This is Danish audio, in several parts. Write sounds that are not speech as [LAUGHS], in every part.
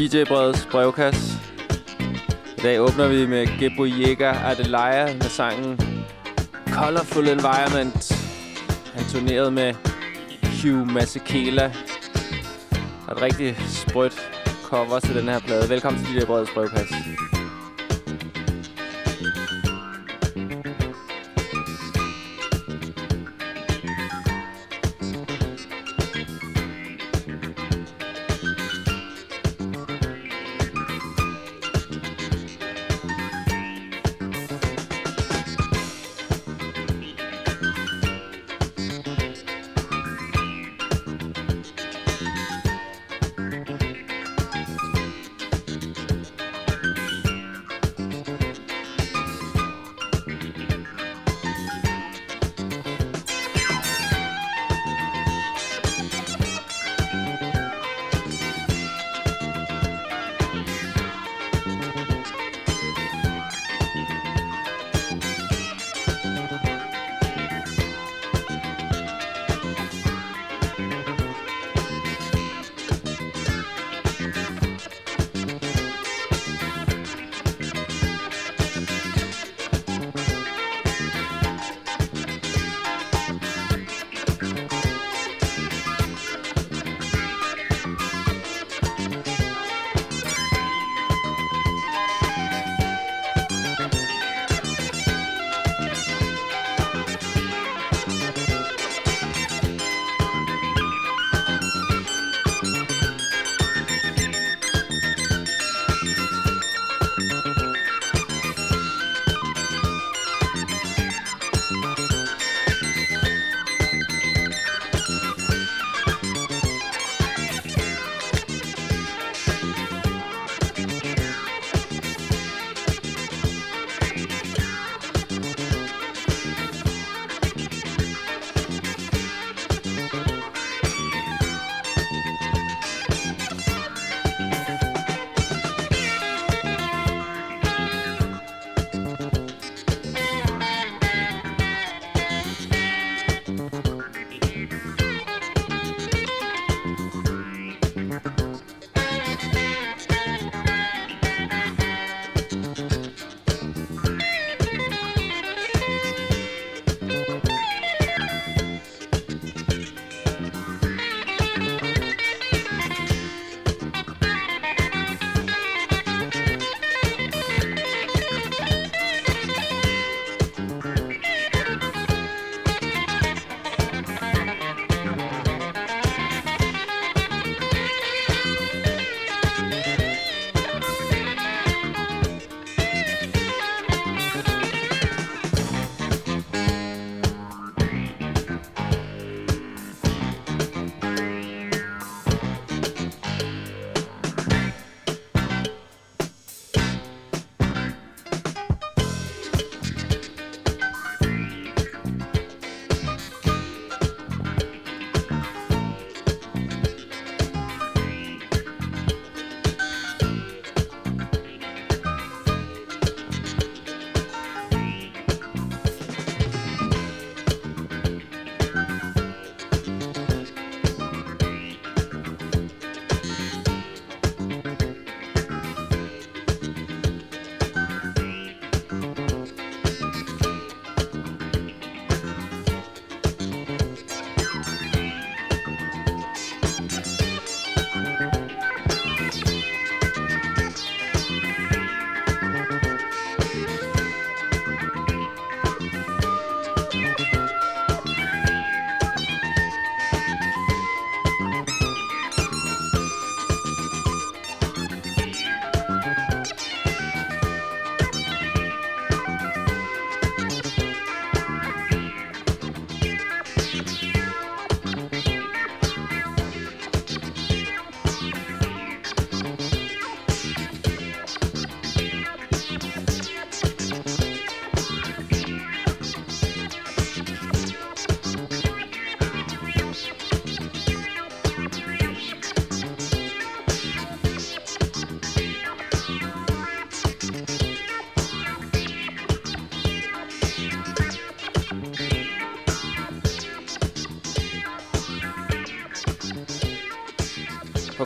DJ Breds brevkasse. I dag åbner vi med Gebo Jæger Adelaya med sangen Colorful Environment. Han turnerede med Hugh Masekela. Et rigtig sprødt cover til den her plade. Velkommen til DJ Breds brevkasse.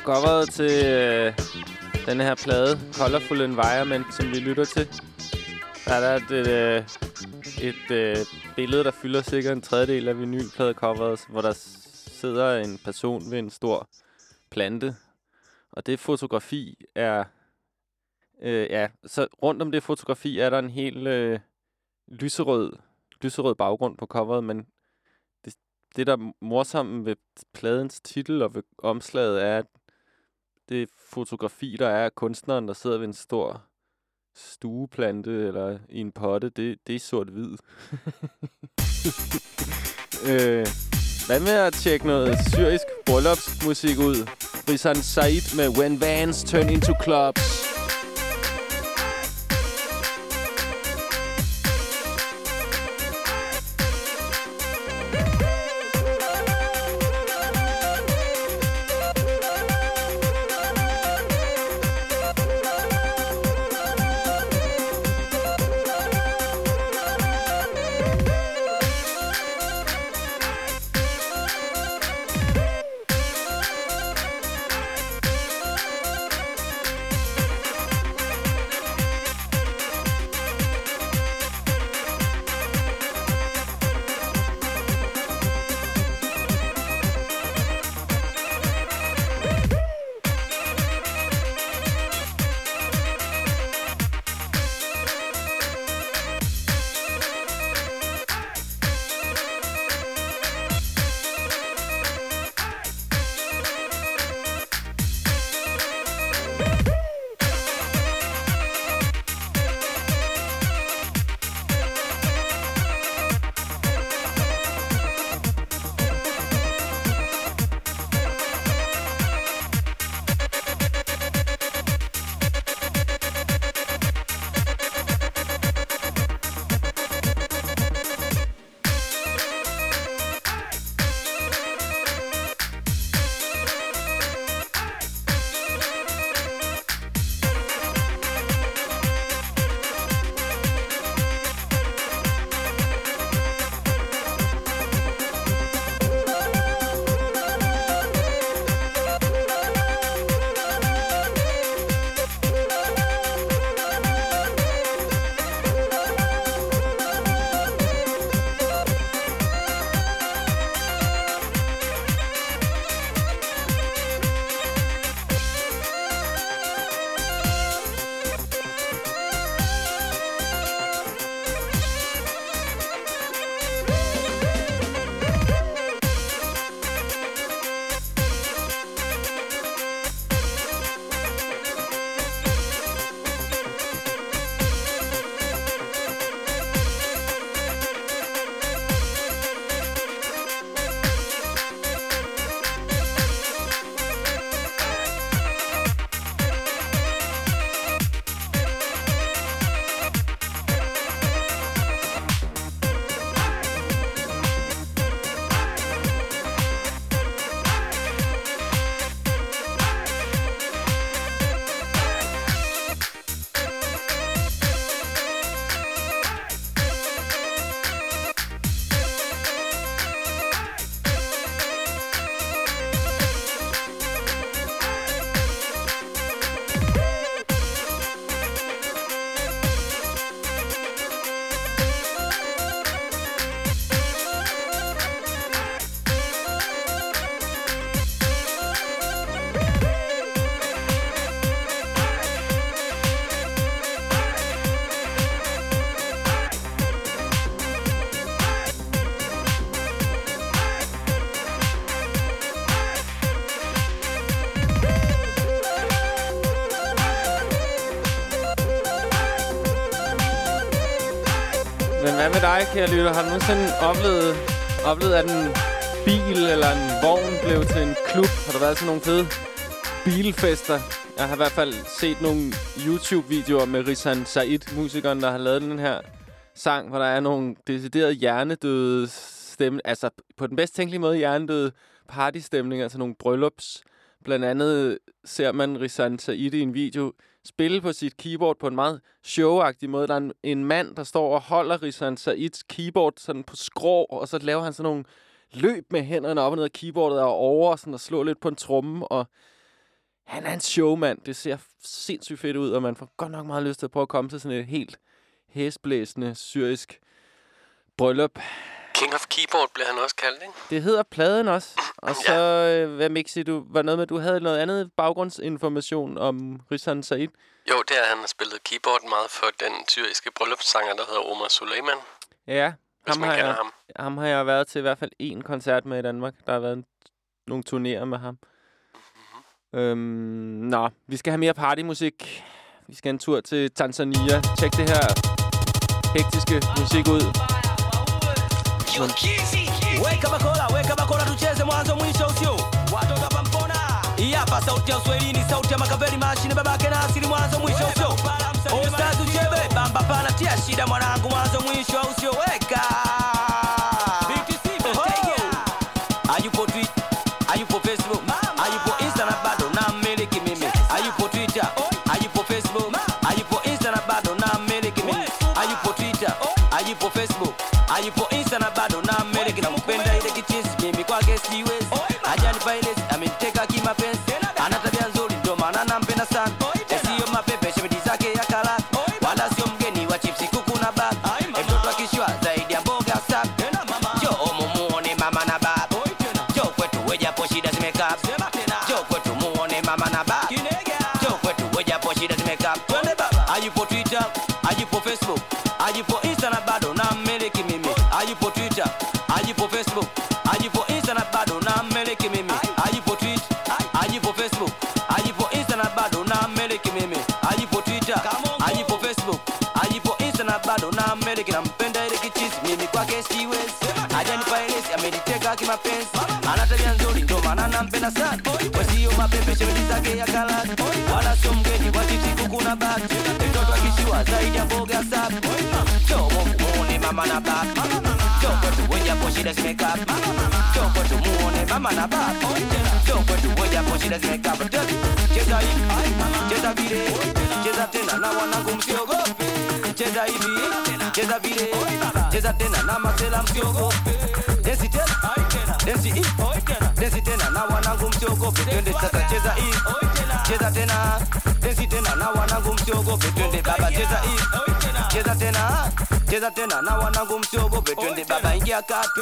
Coveret til øh, den her plade, Colorful Environment, som vi lytter til. Der er der et, et, øh, et, øh, billede, der fylder sikkert en tredjedel af vinylpladecoveret, hvor der sidder en person ved en stor plante. Og det fotografi er... Øh, ja, så rundt om det fotografi er der en helt øh, lyserød, lyserød baggrund på coveret, men det, det, der er ved pladens titel og ved omslaget, er, at det fotografi, der er af kunstneren, der sidder ved en stor stueplante eller i en potte, det, det er sort-hvid. [LAUGHS] øh, hvad med at tjekke noget syrisk bryllupsmusik ud? Rizan Said med When Vans Turn Into Clubs. Dig, kære lytter. Har du nogensinde oplevet, oplevet, at en bil eller en vogn blev til en klub? Har der været sådan nogle fede bilfester? Jeg har i hvert fald set nogle YouTube-videoer med Rizan Said, musikeren, der har lavet den her sang, hvor der er nogle deciderede hjernedøde stemme, altså på den bedst tænkelige måde hjernedøde partystemninger, altså nogle bryllups. Blandt andet ser man Rizan Said i en video spille på sit keyboard på en meget showagtig måde. Der er en, en mand, der står og holder Rizan Saids keyboard sådan på skrå, og så laver han sådan nogle løb med hænderne op og ned af keyboardet og over sådan, og slår lidt på en tromme. Og Han er en showmand. Det ser sindssygt fedt ud, og man får godt nok meget lyst til at prøve at komme til sådan et helt hæsblæsende syrisk bryllup. King of Keyboard bliver han også kaldt, ikke? Det hedder pladen også. Og så, øh, hvad Mixi, du var noget med, du havde noget andet baggrundsinformation om Rizan Said. Jo, det er, han har spillet keyboard meget for den syriske bryllupssanger, der hedder Omar Suleiman. Ja, ham har, jeg, ham. ham har jeg været til i hvert fald én koncert med i Danmark. Der har været en, nogle turnéer med ham. Mhm. Øhm, nå, vi skal have mere partymusik. Vi skal en tur til Tanzania. Tjek det her hektiske musik ud. Weka bakola, weka bakola tucheze mwanzo mwisho usio. Watoto hapa mpona. Hii hapa sauti ya Uswahilini, sauti ya makaveli mashine babake na asili mwanzo mwisho usio. Bamba pana tia shida mwanangu mwanzo mwisho usio. Weka. Oho. Hayupo tweet, Facebook, hayupo Insta na bado na mmiliki mimi. Hayupo Twitter, hayupo Facebook, hayupo Insta bado na mmiliki mimi. Hayupo Twitter, hayupo Facebook, kimapenzi. Ana nzuri ndio maana nampenda sana. Ya. Wala sio mgeni wa titi kuku na bati. Mtoto akishua zaidi ya mboga safi. Mama na baba. Shida kwetu muone mama na baba. Njoo kwetu shida zimekaa. Cheza hivi, cheza vile, cheza tena na wanangu msiogope. Cheza hivi, cheza vile, cheza tena na masela msiogope. Dance tena, dance hii, dance tena na wanangu msiogope. Twende sasa cheza hii, cheza tena, dance tena na wanangu msiogope. Twende baba cheza hii, cheza tena, cheza tena na wanangu msiogope. Twende baba ingia kati,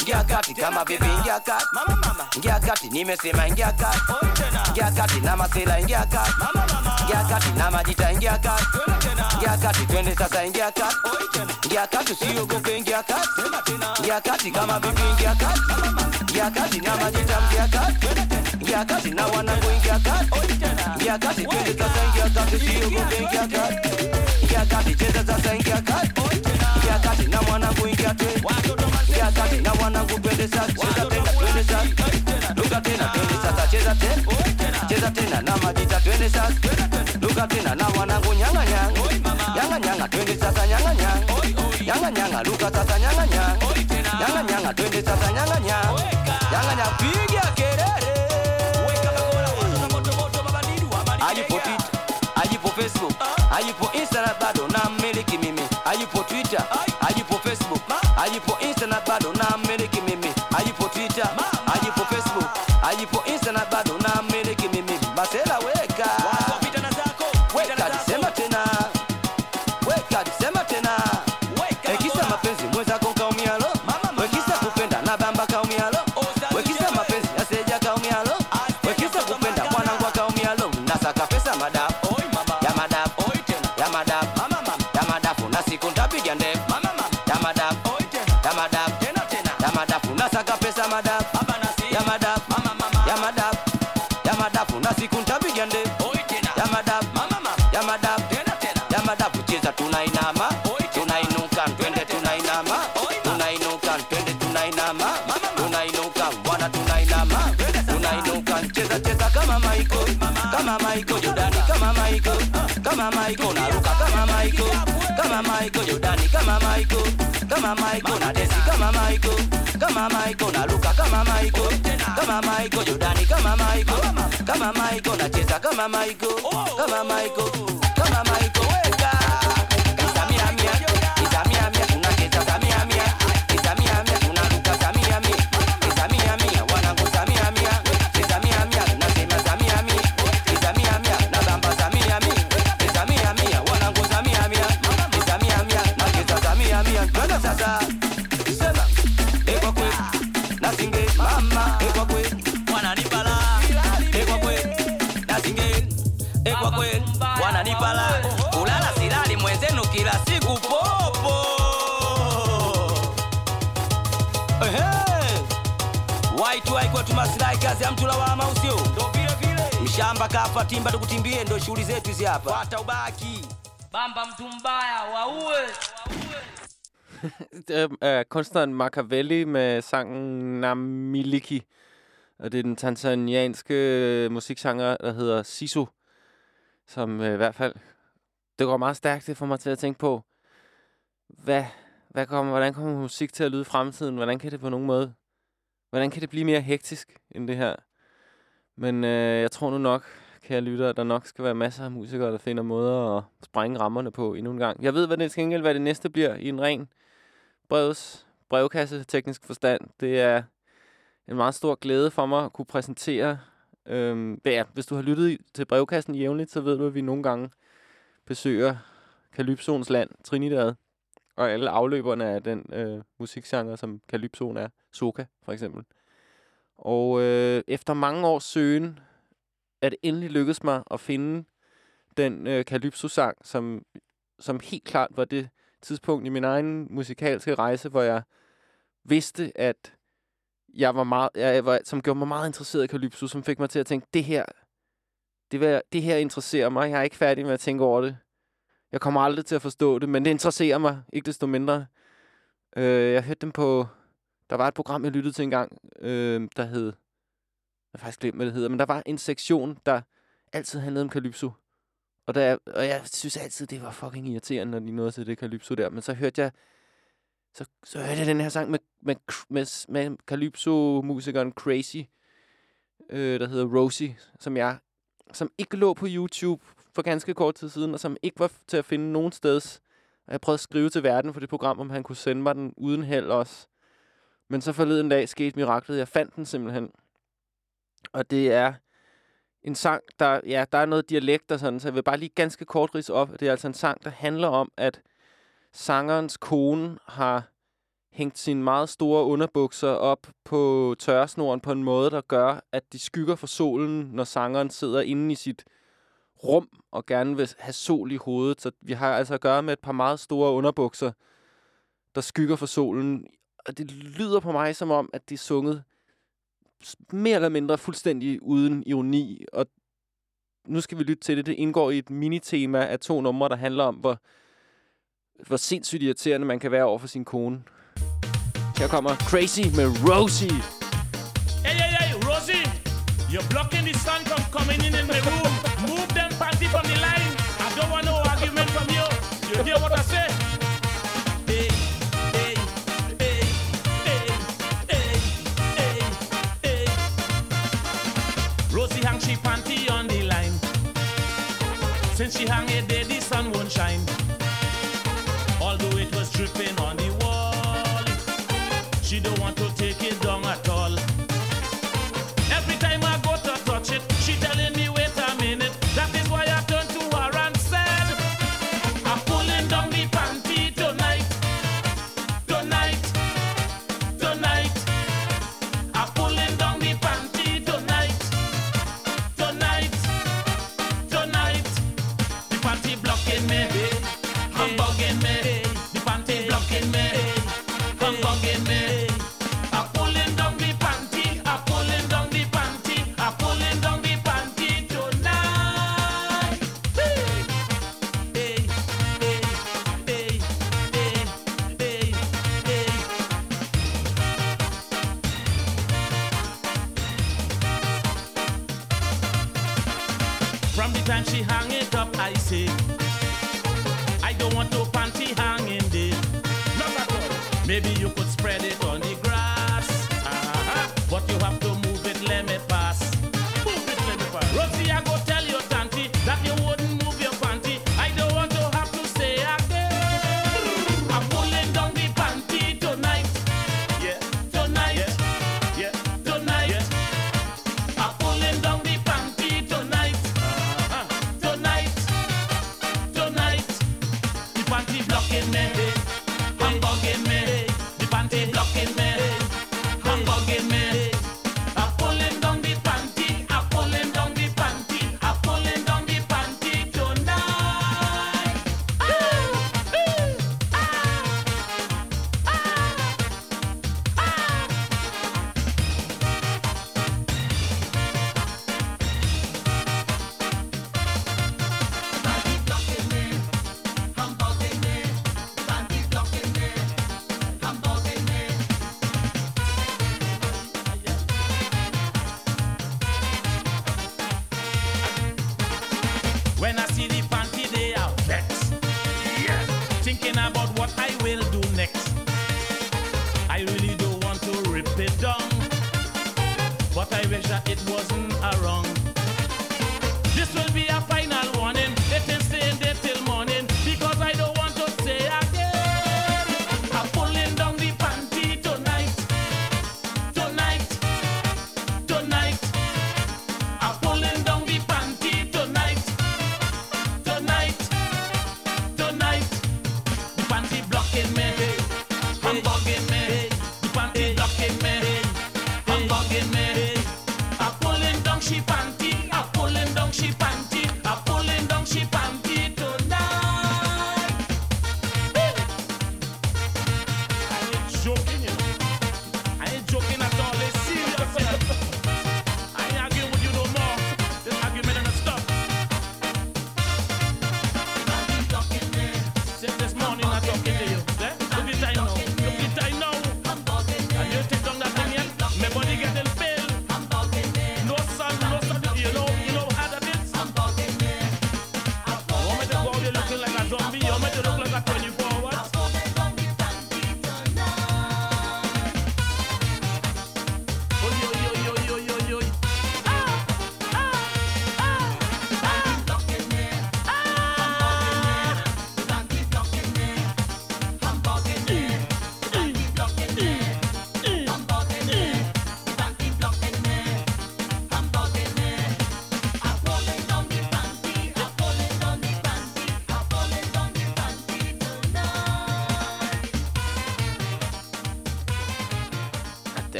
ingia kati kama bebe ingia kati, ingia kati nimesema ingia kati, ingia kati na masela ingia kati, ingia kati na majita ingia kati, ingia kati twende sasa ingia kati, ingia kati usiogope ingia kati, ingia kati kama bebe ingia kati, ingia kati na majita ingia kati, ingia kati na wanangu ingia kati, ingia kati twende sasa ingia kati usiogope ingia kati, ingia kati cheza sasa ingia kati, ingia kati na mwanangu ingia twende, ingia kati na wanangu twende sasa cheza tena twende sasa, luka tena twende sasa cheza tena, cheza tena na majita twende sasa, luka tena na wanangu nyanga nyanga, nyanga nyanga twende sasa nyanga nyanga, nyanga nyanga luka sasa nyanga nyanga, nyanga nyanga twende sasa nyanga, nyanga Facebook? Are you for Instagram bado na mmiliki mimi? Are you for Twitter? Michael, come on Michael, now Desi, come on Michael, come on Michael, now Luca, come on Michael, come on Michael, Jordani, come on Michael, come on Michael, now Chesa, come on Michael, come on Michael, come on Michael, wake up. Kafa timba tukutimbie ndo shughuli zetu hizi hapa pata ubaki bamba mtu mbaya waue Det [LAUGHS] er kunstneren Machiavelli med sangen Namiliki. Og det er den tanzanianske øh, musiksanger, der hedder Siso. Som øh, i hvert fald... Det går meget stærkt, det får mig til at tænke på, hvad, hvad kommer, hvordan kommer musik til at lyde i fremtiden? Hvordan kan det på nogen måde... Hvordan kan det blive mere hektisk end det her? Men øh, jeg tror nu nok, kære lytter, at der nok skal være masser af musikere, der finder måder at sprænge rammerne på endnu en gang. Jeg ved, hvad det skal gengæld, hvad det næste bliver i en ren brevs brevkasse teknisk forstand. Det er en meget stor glæde for mig at kunne præsentere. Øhm, ja, hvis du har lyttet til brevkassen jævnligt, så ved du, at vi nogle gange besøger Kalypsons land, Trinidad, og alle afløberne af den øh, musikgenre, som Kalypsoen er. Soka, for eksempel. Og øh, efter mange års søgen, er det endelig lykkedes mig at finde den øh, Calypso-sang, som, som helt klart var det tidspunkt i min egen musikalske rejse, hvor jeg vidste, at jeg var meget, jeg var, som gjorde mig meget interesseret i Calypso, som fik mig til at tænke, det her, det, vil, det her interesserer mig. Jeg er ikke færdig med at tænke over det. Jeg kommer aldrig til at forstå det, men det interesserer mig, ikke desto mindre. Øh, jeg hørte dem på... Der var et program, jeg lyttede til engang, øh, der hed... Har faktisk glemt, hvad det hedder, men der var en sektion, der altid handlede om Calypso. Og, der, og jeg synes altid, det var fucking irriterende, når de nåede til det Calypso der. Men så hørte jeg, så, så hørte jeg den her sang med, med, med, med Calypso-musikeren Crazy, øh, der hedder Rosie, som jeg som ikke lå på YouTube for ganske kort tid siden, og som ikke var til at finde nogen steds. Og jeg prøvede at skrive til verden for det program, om han kunne sende mig den uden held også. Men så forleden dag skete miraklet. Jeg fandt den simpelthen. Og det er en sang, der, ja, der er noget dialekt og sådan, så jeg vil bare lige ganske kort rise op. Det er altså en sang, der handler om, at sangerens kone har hængt sine meget store underbukser op på tørresnoren på en måde, der gør, at de skygger for solen, når sangeren sidder inde i sit rum og gerne vil have sol i hovedet. Så vi har altså at gøre med et par meget store underbukser, der skygger for solen. Og det lyder på mig som om, at det er sunget mere eller mindre fuldstændig uden ironi. Og nu skal vi lytte til det. Det indgår i et minitema af to numre, der handler om, hvor, hvor sindssygt irriterende man kan være over for sin kone. Her kommer Crazy med Rosie. Hey, hey, hey, Rosie! You're blocking the sun from coming in in the room. Move them panty from the line. I don't want no argument from you. You hear what I say? Since she hang it there, the sun won't shine.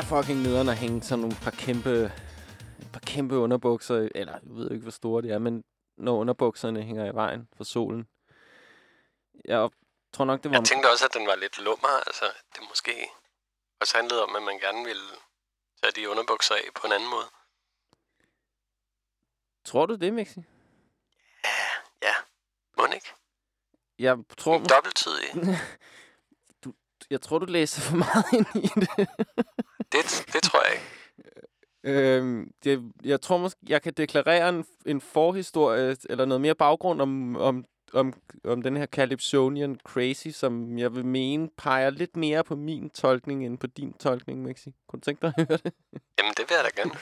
Er fucking nederen at hænge sådan nogle par kæmpe... Par kæmpe underbukser, eller jeg ved ikke, hvor store de er, men når underbukserne hænger i vejen for solen. Jeg tror nok, det var... Jeg tænkte også, at den var lidt lummer. Altså, det måske også handlede om, at man gerne ville tage de underbukser af på en anden måde. Tror du det, Mixi? Ja, må den ikke? Jeg tror, En dobbelttydig. [LAUGHS] jeg tror, du læser for meget ind i det. Det, det tror jeg ikke. Øhm, det, jeg tror måske, jeg kan deklarere en, en forhistorie, eller noget mere baggrund om, om, om, om den her Calypsonian Crazy, som jeg vil mene peger lidt mere på min tolkning, end på din tolkning, Mixi. Kunne du tænke dig at høre det? [LAUGHS] Jamen, det vil jeg da gerne.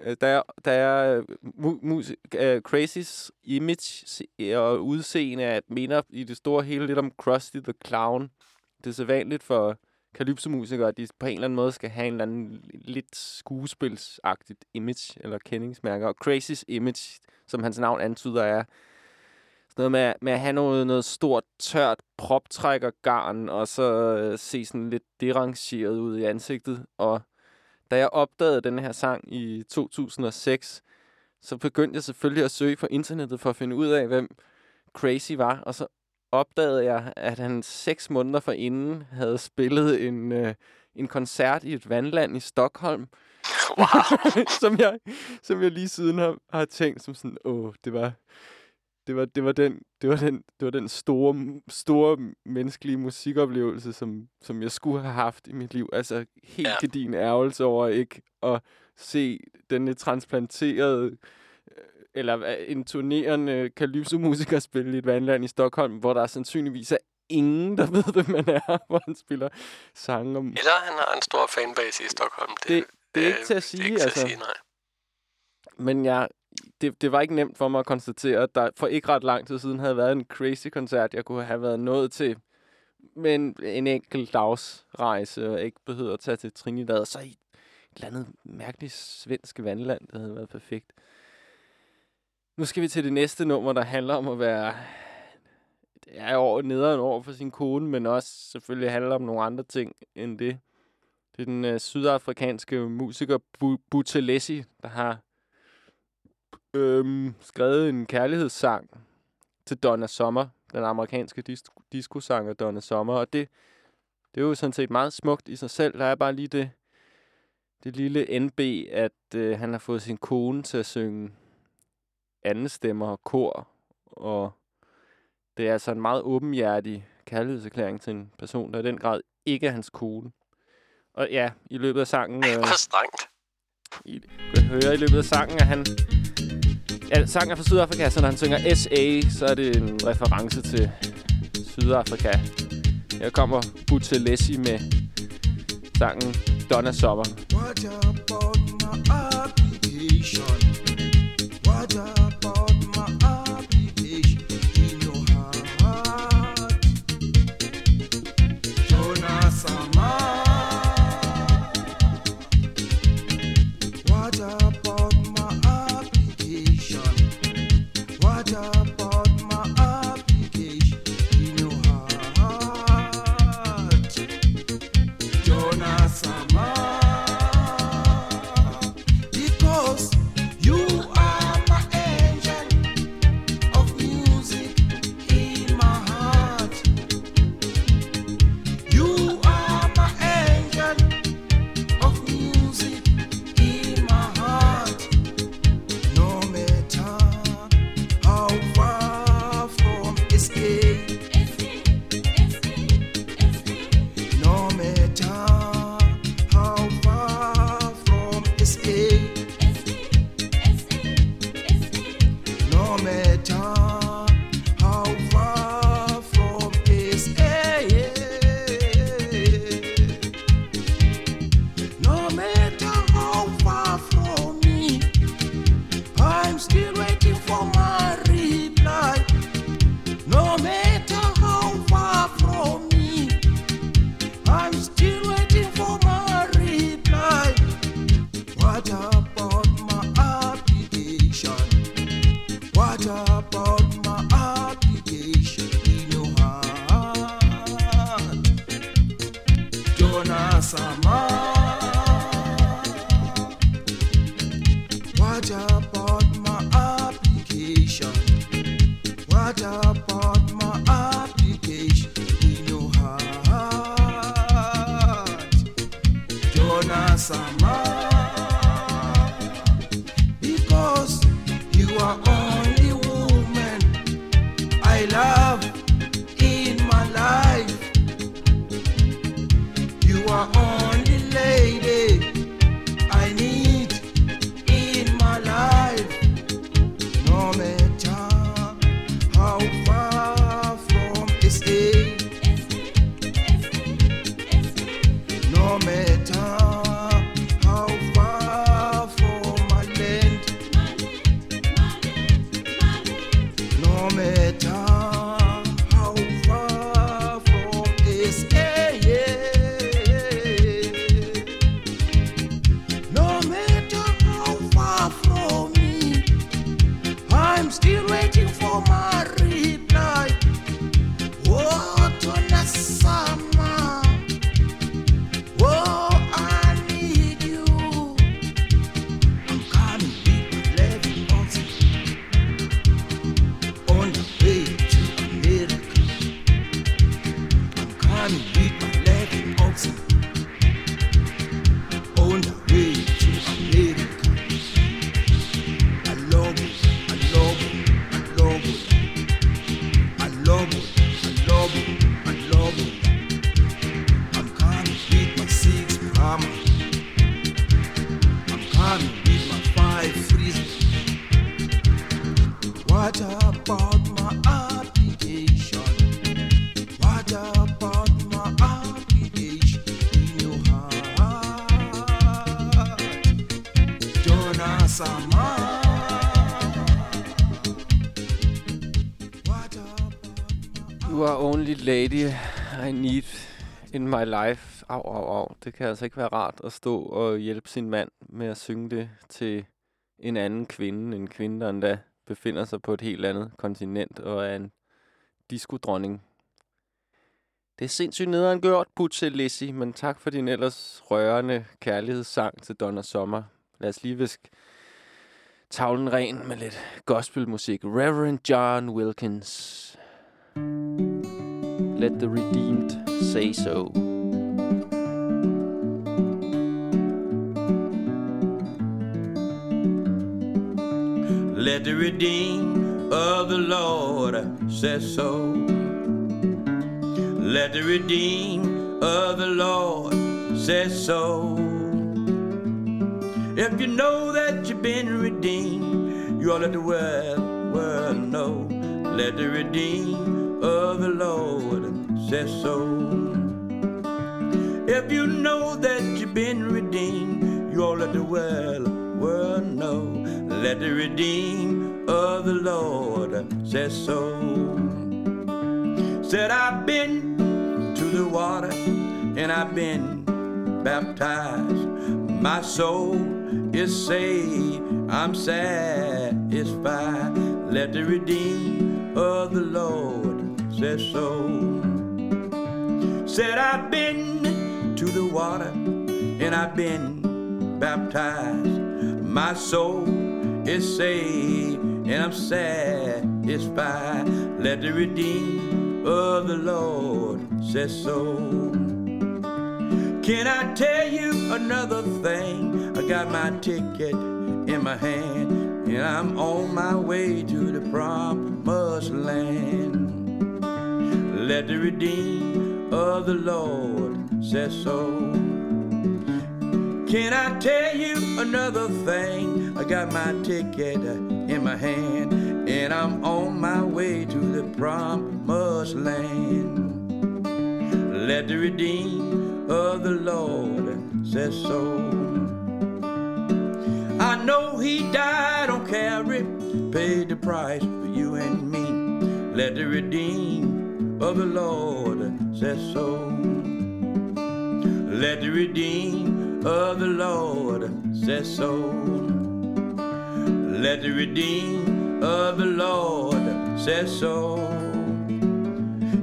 Øh, Der er, der er øh, mu, mus, uh, Crazy's image og udseende at minder i det store hele lidt om Krusty the Clown. Det er så vanligt for kalypsomusikere, at de på en eller anden måde skal have en eller anden lidt skuespilsagtigt image eller kendingsmærke. Og Crazy's image, som hans navn antyder, er sådan noget med, med at have noget, noget stort, tørt proptrækkergarn, og så øh, se sådan lidt derangeret ud i ansigtet. Og da jeg opdagede den her sang i 2006, så begyndte jeg selvfølgelig at søge på internettet for at finde ud af, hvem Crazy var. Og så opdagede jeg, at han seks måneder forinden havde spillet en, øh, en koncert i et vandland i Stockholm. Wow. [LAUGHS] som, jeg, som jeg lige siden har, har tænkt som sådan, åh, det var, det var, det var den, det var den, det var den store, store menneskelige musikoplevelse, som, som jeg skulle have haft i mit liv. Altså helt Ja. ja. din ærgelse over ikke at se denne transplanterede eller øh, en turnerende kalypso-musiker spille i et vandland i Stockholm, hvor der sandsynligvis er ingen, der ved, hvem man er, [LAUGHS] hvor han spiller sange om... Eller han har en stor fanbase i Stockholm. Det, det er ikke til at det sige, er ikke altså. til at sige, nej. Men jeg, det, det var ikke nemt for mig at konstatere, at der for ikke ret lang tid siden havde været en crazy-koncert, jeg kunne have været nået til med en, en enkelt dagsrejse, og ikke behøvede at tage til Trinidad, og så i et eller andet mærkeligt svensk vandland, det havde været perfekt. Nu skal vi til det næste nummer, der handler om at være er over, nederen over for sin kone, men også selvfølgelig handler om nogle andre ting end det. Det er den øh, sydafrikanske musiker Bu der har øhm, skrevet en kærlighedssang til Donna Summer, den amerikanske dis discosanger Donna Summer, og det, det er jo sådan set meget smukt i sig selv. Der er bare lige det, det lille NB, at øh, han har fået sin kone til at synge anden stemmer og kor. Og det er altså en meget åbenhjertig kærlighedserklæring til en person, der i den grad ikke er hans kugle. Og ja, i løbet af sangen... Det Hvor øh, strengt. I, kan høre i løbet af sangen, at han... Ja, sangen er fra Sydafrika, så når han synger SA, så er det en reference til Sydafrika. Her kommer Butelesi med sangen Donna Summer. What about my application? job. lady I need in my life. Au, au, au. Det kan altså ikke være rart at stå og hjælpe sin mand med at synge det til en anden kvinde. En kvinde, der endda befinder sig på et helt andet kontinent og er en diskodronning. Det er sindssygt nederen gjort, Putse Lissi, men tak for din ellers rørende kærlighedssang til Donna Sommer. Lad os lige viske tavlen ren med lidt gospelmusik. Reverend John Wilkins. thank you Let the redeemed say so. Let the redeemed of the Lord say so. Let the redeemed of the Lord say so. If you know that you've been redeemed, you ought to let the world, world know. Let the redeemed of the Lord says so. If you know that you've been redeemed, you all let the world, world know. Let the redeemed of the Lord say so. Said I've been to the water and I've been baptized. My soul is saved. I'm satisfied. Let the redeemed of the Lord say so. Said I've been to the water and I've been baptized. My soul is saved and I'm satisfied. Let the redeemed of the Lord say so. Can I tell you another thing? I got my ticket in my hand and I'm on my way to the promised land. Let the redeemed of the Lord say so. Can I tell you another thing? I got my ticket in my hand and I'm on my way to the promised land. Let the redeemed of the Lord say so. I know he died on Calvary, paid the price for you and me. Let the redeemed of the Lord says so. Let the redeemed of the Lord says so. Let the redeemed of the Lord says so.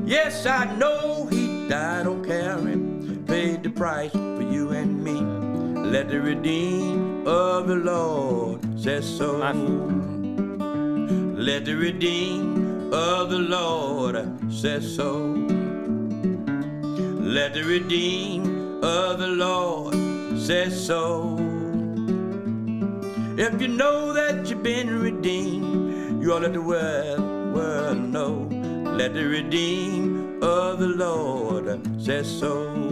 Yes, I know he died on Calvary, paid the price for you and me. Let the redeemed of the Lord says so. Let the redeemed of the Lord says so. Let the redeemed of the Lord say so. If you know that you've been redeemed, you ought to let the world, world know. Let the redeemed of the Lord say so.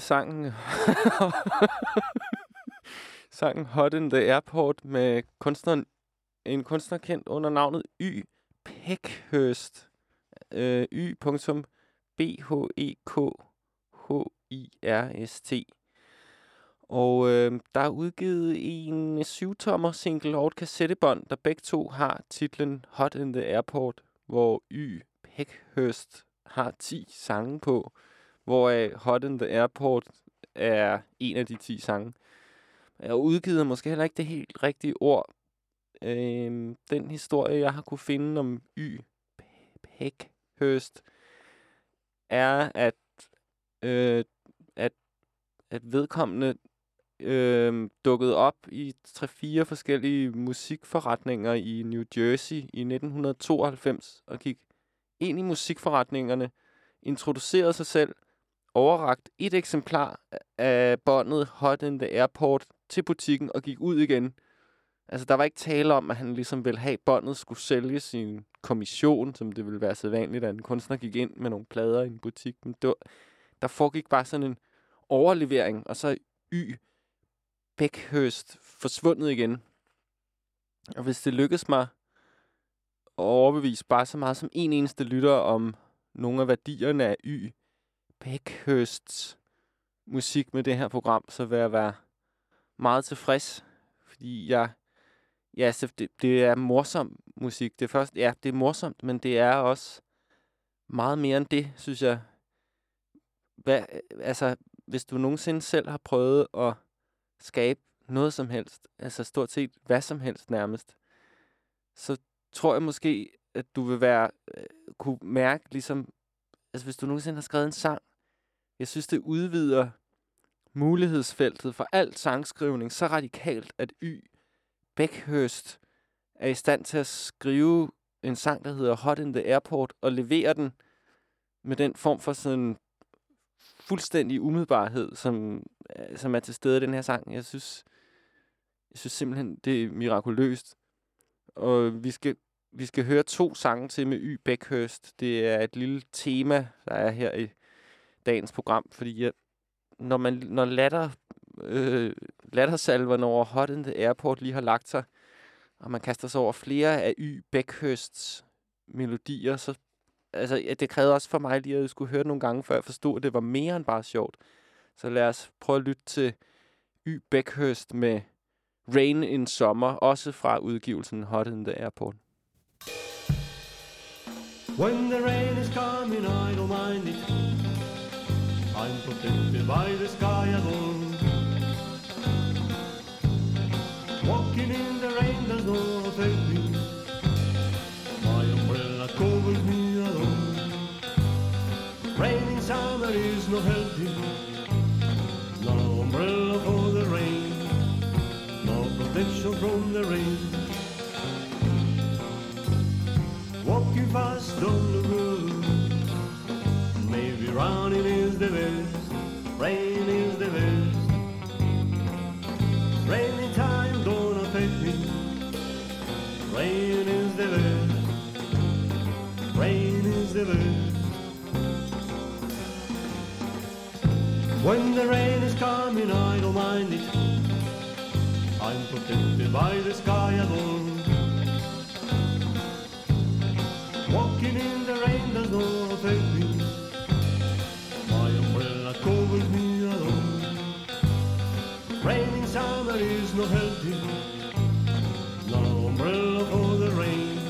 Sangen... [LAUGHS] sangen Hot in the Airport med kunstneren, en kunstner kendt under navnet Y. Peckhurst. Øh, Y.B-H-E-K-H-I-R-S-T. Og øh, der er udgivet en 7-tommer single og et kassettebånd, der begge to har titlen Hot in the Airport, hvor Y. Peckhurst har 10 sange på, hvoraf Hot in the Airport er en af de 10 sange. Jeg udgivet måske heller ikke det helt rigtige ord. Øhm, den historie, jeg har kunne finde om Y. Peckhurst, er, at, øh, at, at vedkommende øh, dukkede op i tre-fire forskellige musikforretninger i New Jersey i 1992 og gik ind i musikforretningerne, introducerede sig selv, overragt et eksemplar af båndet Hot in the Airport til butikken og gik ud igen. Altså, der var ikke tale om, at han ligesom ville have, at båndet skulle sælge sin kommission, som det ville være sædvanligt, at en kunstner gik ind med nogle plader i en butik. Men det var, der foregik bare sådan en overlevering, og så Y. Bækhøst forsvundet igen. Og hvis det lykkes mig at overbevise bare så meget som en eneste lytter om nogle af værdierne af Y. Bækhøsts musik med det her program, så vil jeg være meget tilfreds, fordi jeg Ja, så det, det er morsom musik. Det er først, ja, det er morsomt, men det er også meget mere end det, synes jeg. Hvad, altså, hvis du nogensinde selv har prøvet at skabe noget som helst, altså stort set hvad som helst nærmest, så tror jeg måske, at du vil være, øh, kunne mærke ligesom, altså hvis du nogensinde har skrevet en sang, jeg synes, det udvider mulighedsfeltet for alt sangskrivning så radikalt, at Y Beckhurst er i stand til at skrive en sang, der hedder Hot in the Airport, og levere den med den form for sådan fuldstændig umiddelbarhed, som, øh, som er til stede i den her sang. Jeg synes, jeg synes simpelthen, det er mirakuløst. Og vi skal, vi skal høre to sange til med Y. Beckhurst. Det er et lille tema, der er her i dagens program, fordi jeg, når, man, når latter øh, lattersalverne over Hot in the Airport lige har lagt sig, og man kaster sig over flere af Y. Beckhursts melodier, så altså, ja, det krævede også for mig lige, at jeg skulle høre det nogle gange, før jeg forstod, at det var mere end bare sjovt. Så lad os prøve at lytte til Y. Beckhurst med Rain in Summer, også fra udgivelsen Hot in the Airport. When the rain is coming, I don't mind it. I'm protected by the sky above. Walking in the rain does not affect me. My umbrella covers me alone. Rain in summer is not healthy. No umbrella for the rain. No protection from the rain. When the rain is coming, I don't mind it. I'm protected by the sky alone. Walking in the rain does not affect me. My umbrella covers me alone. Rain in summer is not healthy. No umbrella for the rain.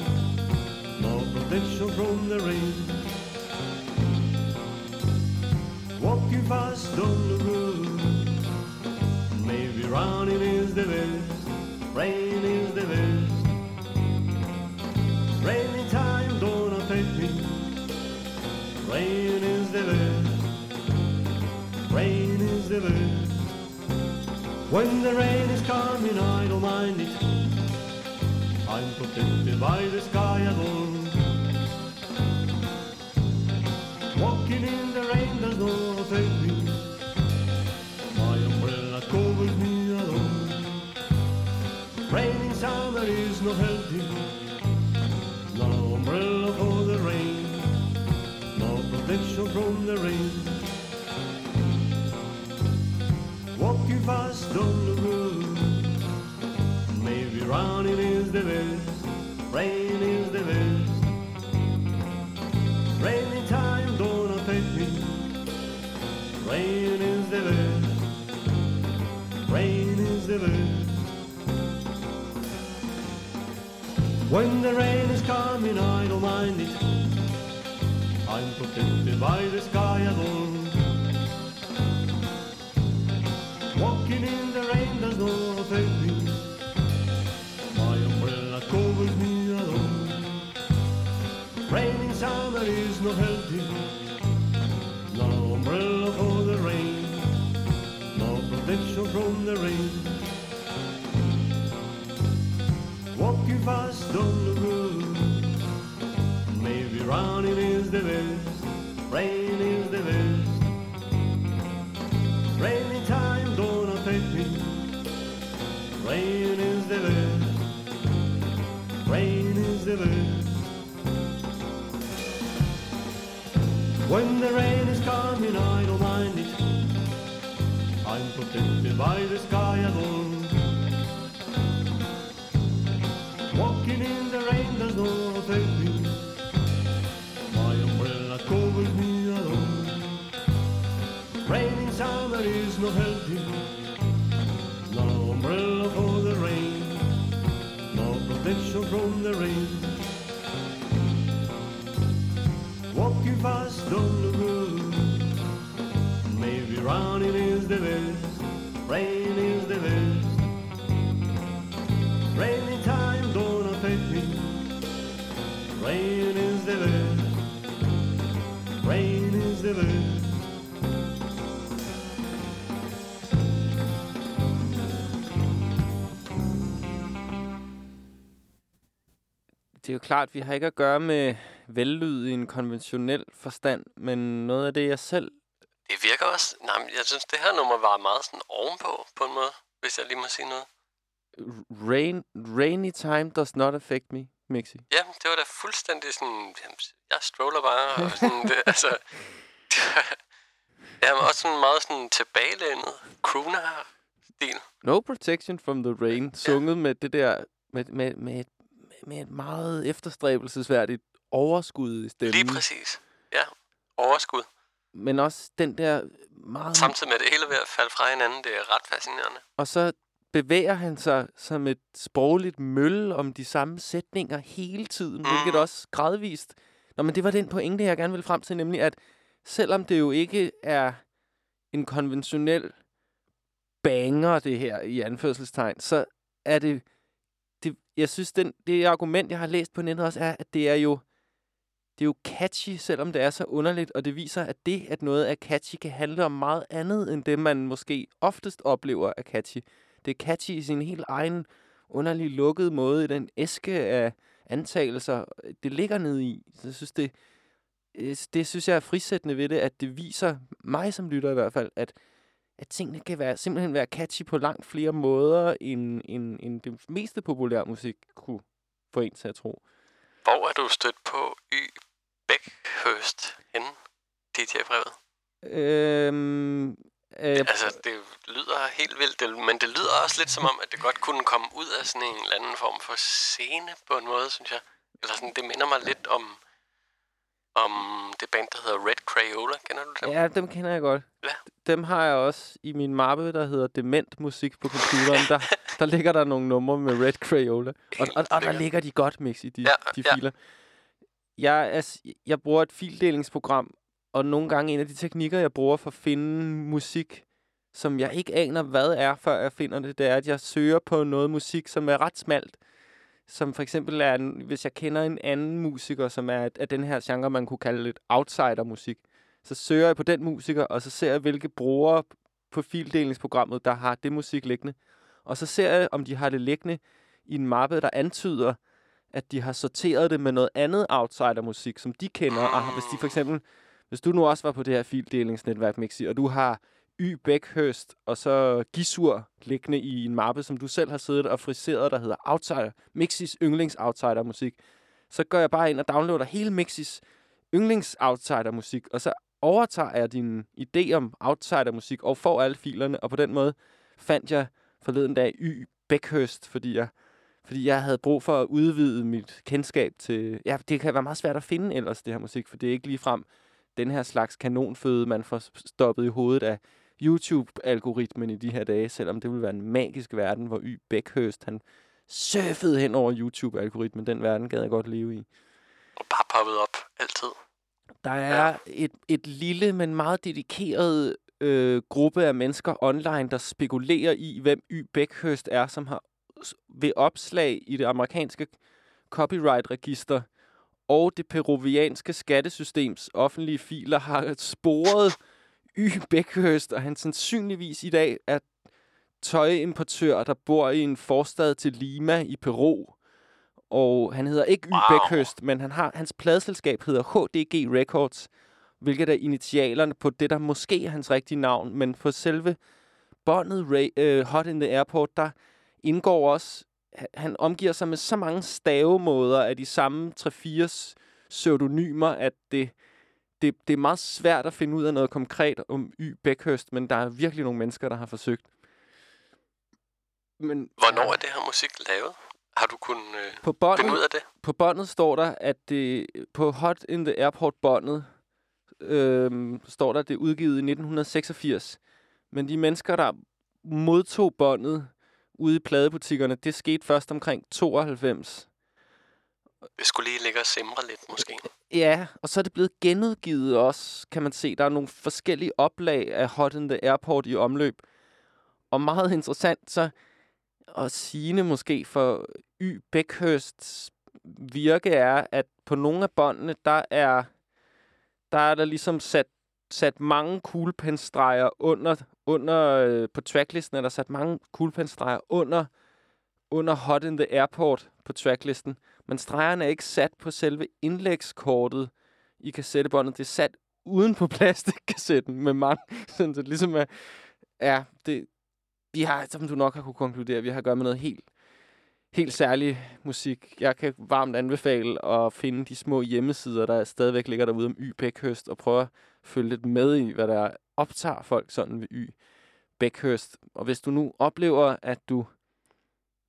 No protection from the rain. Don't look good. Maybe running is the best. Rain is the best. Rainy time don't affect me. Rain is the best. Rain is the best. When the rain is coming, I don't mind it. I'm protected by the sky above. Det er jo klart, vi har ikke at gøre med vellyd i en konventionel forstand, men noget af det, jeg selv... Det virker også... Nej, men jeg synes, det her nummer var meget sådan ovenpå, på en måde, hvis jeg lige må sige noget. Rain, rainy time does not affect me, Mixi. Ja, det var da fuldstændig sådan... jamen, Jeg stroller bare, og sådan... Det, [LAUGHS] altså... Ja, men også sådan meget sådan tilbagelænet crooner-stil. No protection from the rain, sunget med det der... Med, med, med, et, med et meget efterstræbelsesværdigt overskud i stemmen. Lige præcis. Ja, overskud. Men også den der meget... Samtidig med det hele ved at falde fra hinanden, det er ret fascinerende. Og så bevæger han sig som et sprogligt mølle om de samme sætninger hele tiden, mm. hvilket også gradvist... Nå, men det var den pointe, jeg gerne ville frem til, nemlig at selvom det jo ikke er en konventionel banger, det her i anførselstegn, så er det jeg synes, den, det argument, jeg har læst på nettet også, er, at det er jo det er jo catchy, selvom det er så underligt, og det viser, at det, at noget er catchy, kan handle om meget andet, end det, man måske oftest oplever er catchy. Det er catchy i sin helt egen underlig lukkede måde, i den æske af antagelser, det ligger nede i. Så jeg synes, det, øh, det synes jeg er frisættende ved det, at det viser mig som lytter i hvert fald, at, at tingene kan være, simpelthen være catchy på langt flere måder, end, end, end det meste populære musik kunne få en til at tro. Hvor er du stødt på Y. Beckhurst henne, DJ-brevet? Øhm, øh, Altså, det lyder helt vildt, men det lyder også lidt som om, at det godt kunne komme ud af sådan en eller anden form for scene på en måde, synes jeg. Eller sådan, det minder mig lidt om, om det band, der hedder Red Crayola. Kender du dem? Ja, dem kender jeg godt. Ja. Dem har jeg også i min mappe, der hedder Dement Musik på computeren. der, der ligger der nogle numre med Red Crayola. Og, og, og der ligger de godt, Mixi, de, Ja, de ja. filer. Jeg, er, s- jeg bruger et fildelingsprogram, og nogle gange en af de teknikker, jeg bruger for at finde musik, som jeg ikke aner, hvad er, før jeg finder det, det er, at jeg søger på noget musik, som er ret smalt. Som for eksempel er, hvis jeg kender en anden musiker, som er af den her genre, man kunne kalde lidt outsider-musik, så søger jeg på den musiker, og så ser jeg, hvilke brugere på fildelingsprogrammet, der har det musik liggende. Og så ser jeg, om de har det liggende i en mappe, der antyder, at de har sorteret det med noget andet outsider-musik, som de kender. Og hvis de for eksempel, hvis du nu også var på det her fildelingsnetværk, Mixi, og du har Y. Bækhøst og så Gisur liggende i en mappe, som du selv har siddet og friseret, der hedder Outsider, Mixis yndlings outsider musik, så går jeg bare ind og downloader hele Mixis yndlings outsider musik, og så overtager jeg din idé om outsider musik og får alle filerne, og på den måde fandt jeg forleden dag Y Bækhøst, fordi jeg, fordi jeg havde brug for at udvide mit kendskab til... Ja, det kan være meget svært at finde ellers, det her musik, for det er ikke lige frem den her slags kanonføde, man får stoppet i hovedet af YouTube-algoritmen i de her dage, selvom det ville være en magisk verden, hvor Y Beckhurst, han surfede hen over YouTube-algoritmen. Den verden gad jeg godt leve i. Og bare poppet op altid. Der er et, et lille, men meget dedikeret øh, gruppe af mennesker online, der spekulerer i, hvem Y. Beckhurst er, som har ved opslag i det amerikanske copyright-register og det peruvianske skattesystems offentlige filer har sporet Y. Beckhurst, og han sandsynligvis i dag er tøjimportør, der bor i en forstad til Lima i Peru. Og han hedder ikke Y. Wow. Beckhurst, men han har, hans pladselskab hedder HDG Records, hvilket er initialerne på det, der måske er hans rigtige navn, men på selve båndet Ray, uh, Hot in the Airport, der indgår også, han- han omgiver sig med så mange stavemåder af de samme 3-4 pseudonymer, at det, det, det er meget svært at finde ud af noget konkret om Y. Beckhurst, men der er virkelig nogle mennesker, der har forsøgt. Men Hvornår er det her musik lavet? Har du kunnet øh, på finde båndet, ud af det? på båndet står der, at det på Hot in the Airport båndet øhm, står der, at det er udgivet i 1986. Men de mennesker, der modtog båndet ude i pladebutikkerne, det skete først omkring 92. Vi skulle lige ligge og simre lidt, måske. Ja, og så er det blevet genudgivet også, kan man se. Der er nogle forskellige oplag af Hot in the Airport i omløb. Og meget interessant, så og sige måske for Y. Beckhursts virke er, at på nogle af båndene, der er der er der ligesom sat, sat mange kuglepenstreger under, under øh, på tracklisten er der sat mange kuglepenstreger under, under Hot in the Airport på tracklisten. Men stregerne er ikke sat på selve indlægskortet i kassettebåndet. Det er sat uden på [LAUGHS] plastikkassetten med mange. Sådan, så det ligesom er, ja, det, vi har, som du nok har kunne konkludere, vi har at gøre med noget helt, helt særlig musik. Jeg kan varmt anbefale at finde de små hjemmesider, der stadigvæk ligger derude om Y Bækhøst, og prøve at følge lidt med i, hvad der optager folk sådan ved Y Bækhøst. Og hvis du nu oplever, at du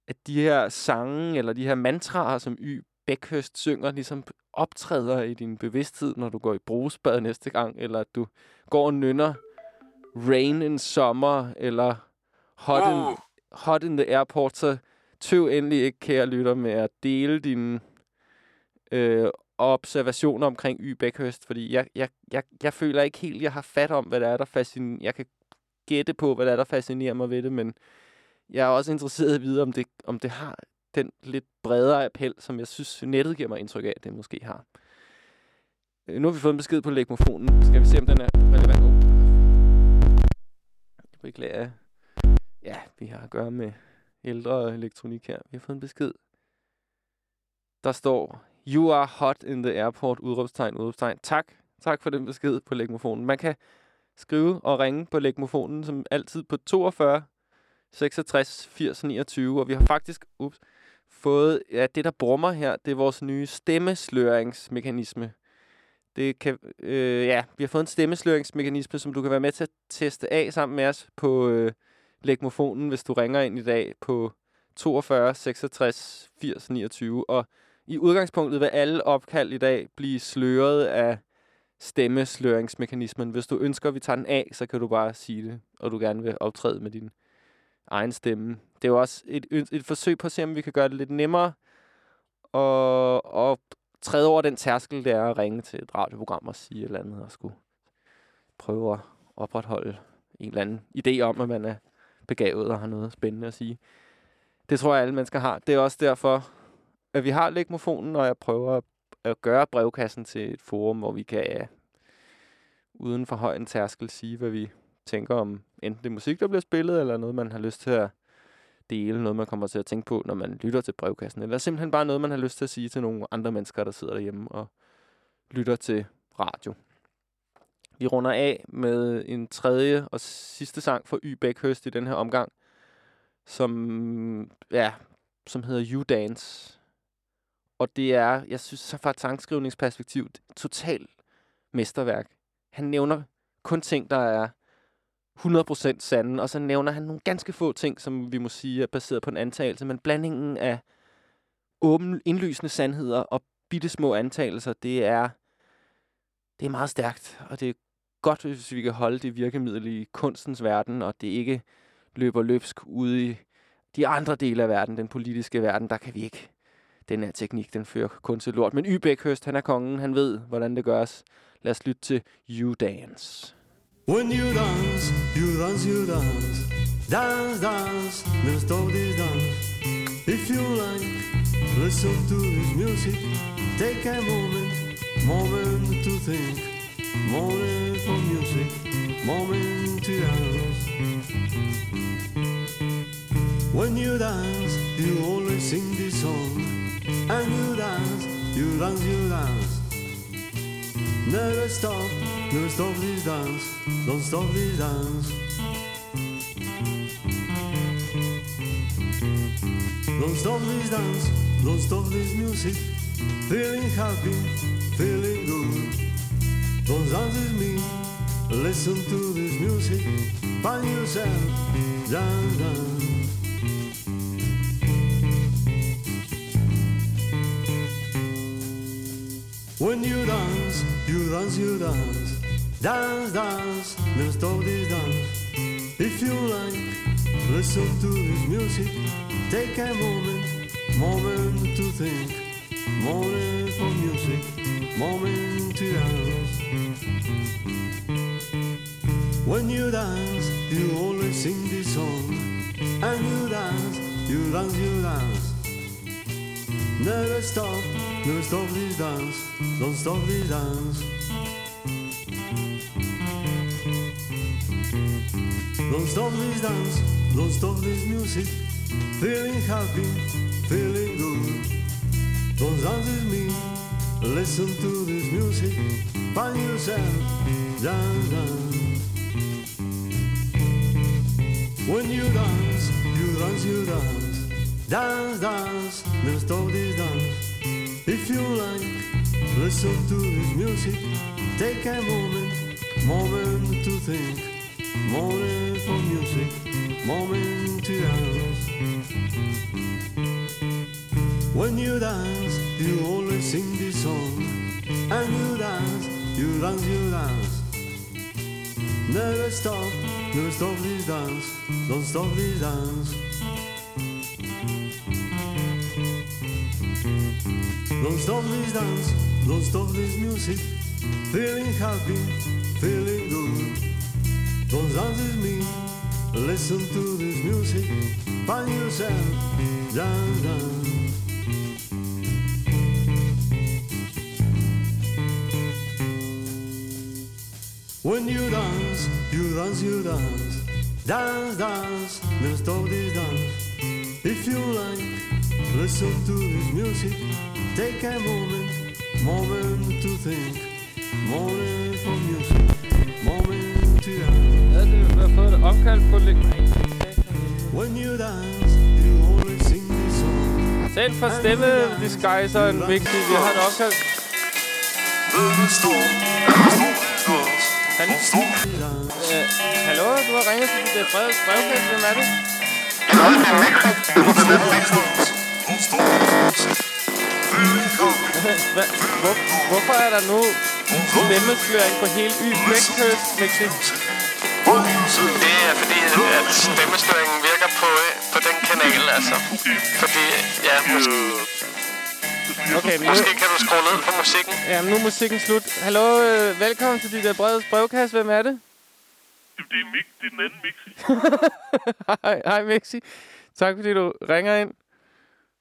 at de her sange, eller de her mantraer, som Y. Beckhurst synger, ligesom optræder i din bevidsthed, når du går i brugsbad næste gang, eller at du går og nynner Rain in Summer, eller Hot, in, Uh. hot in the Airport, så tøv endelig ikke, kære lytter, med at dele dine øh, observationer omkring Y. Beckhurst, fordi jeg, jeg, jeg, jeg føler ikke helt, jeg har fat om, hvad der er, der fascinerer. Jeg kan gætte på, hvad der er, der fascinerer mig ved det, men jeg er også interesseret i at vide, om det, om det har den lidt bredere appel, som jeg synes, nettet giver mig indtryk af, at det måske har. Øh, nu har vi fået en besked på legmofonen. Skal vi se, om den er relevant? Oh. Jeg beklager. Ja, vi har at gøre med ældre elektronik her. Vi har fået en besked. Der står, You are hot in the airport, udråbstegn, udråbstegn. Tak. Tak for den besked på legmofonen. Man kan skrive og ringe på legmofonen, som altid på 42 66 80 29. Og vi har faktisk ups, fået, ja, det der brummer her, det er vores nye stemmesløringsmekanisme. Det kan, øh, ja, vi har fået en stemmesløringsmekanisme, som du kan være med til at teste af sammen med os på øh, legmofonen, hvis du ringer ind i dag på 42 66 80 29. Og i udgangspunktet vil alle opkald i dag blive sløret af stemmesløringsmekanismen. Hvis du ønsker, at vi tager den af, så kan du bare sige det, og du gerne vil optræde med din egen stemme. Det er jo også et, et, forsøg på at se, om vi kan gøre det lidt nemmere og, og træde over den tærskel, det er at ringe til et radioprogram og sige et eller andet, og skulle prøve at opretholde en eller anden idé om, at man er begavet og har noget spændende at sige. Det tror jeg, alle mennesker har. Det er også derfor, at vi har legmofonen, og jeg prøver at, at gøre brevkassen til et forum, hvor vi kan ja, uden for høj en tærskel sige, hvad vi tænker om enten det musik, der bliver spillet, eller noget, man har lyst til at dele, noget, man kommer til at tænke på, når man lytter til brevkassen, eller simpelthen bare noget, man har lyst til at sige til nogle andre mennesker, der sidder derhjemme og lytter til radio. Vi runder af med en tredje og sidste sang for Y. Beckhurst i den her omgang, som, ja, som hedder You Dance. Og det er, jeg synes, så fra et sangskrivningsperspektiv, totalt mesterværk. Han nævner kun ting, der er 100% sande. Og så nævner han nogle ganske få ting, som vi må sige er baseret på en antagelse. Men blandingen af åben, indlysende sandheder og bitte små antagelser, det er, det er meget stærkt. Og det er godt, hvis vi kan holde det virkemiddel i kunstens verden, og det ikke løber løbsk ude i de andre dele af verden, den politiske verden, der kan vi ikke. Den her teknik, den fører kun til lort. Men Ybækhøst, han er kongen, han ved, hvordan det gøres. Lad os lytte til You Dance. When you dance, you dance, you dance. Dance, dance, never stop this dance. If you like, listen to this music. Take a moment, moment to think. Moment for music, moment to dance. When you dance, you always sing this song. And you dance, you dance, you dance. Never stop, never stop this dance. Don't stop this dance. Don't stop this dance, don't stop this music. Feeling happy, feeling good. Don't dance with me, listen to this music. Find yourself, dance, dance. When you dance, you dance, you dance. Dance, dance, never stop this dance. If you like, listen to this music. Take a moment, moment to think. Moment for music, moment to dance. When you dance, you always sing this song. And you dance, you dance, you dance. Never stop, never stop this dance. Don't stop this dance. Don't stop this dance, don't stop this music. Feeling happy, feeling good. Don't dance with me, listen to this music. Find yourself, dance, dance. When you dance, you dance, you dance. Dance, dance, never stop this dance. If you like, listen to this music. Take a moment, moment to think. Moment for music, moment to dance. When you dance, you always sing this song. And you dance, you dance, you dance. Never stop, never stop this dance. Don't stop this dance. Don't stop this dance, don't stop this music. Feeling happy, feeling good. Don't dance with me, listen to this music. Find yourself, dance, dance. When you dance, you dance, you dance. Dance, dance, never stop this dance. If you like, listen to this music. Take a moment, moment to think. Moment for music, moment to dance. Ja, det har fået på læg. When you dance, you always sing this song. Selv for stemme disguiseren Mixi, vi har et opkald. Han, øh, hallo, du har ringet til dit brev, brevkasse. Hvem er det? Hva, hvor, hvorfor er der nu stemmesløring på hele Y Bækhøst, Mixi? Det er fordi, at stemmestøringen virker på, øh, på den kanal, altså. Fordi, ja, måske, Okay, nu, måske kan du skrue ned på musikken. ja, nu er musikken slut. Hallo, øh, velkommen til dit brevets brevkasse. Hvem er det? Det er, Mik, det er den anden Mixi. [LAUGHS] Hej, hej Mixi. Tak fordi du ringer ind.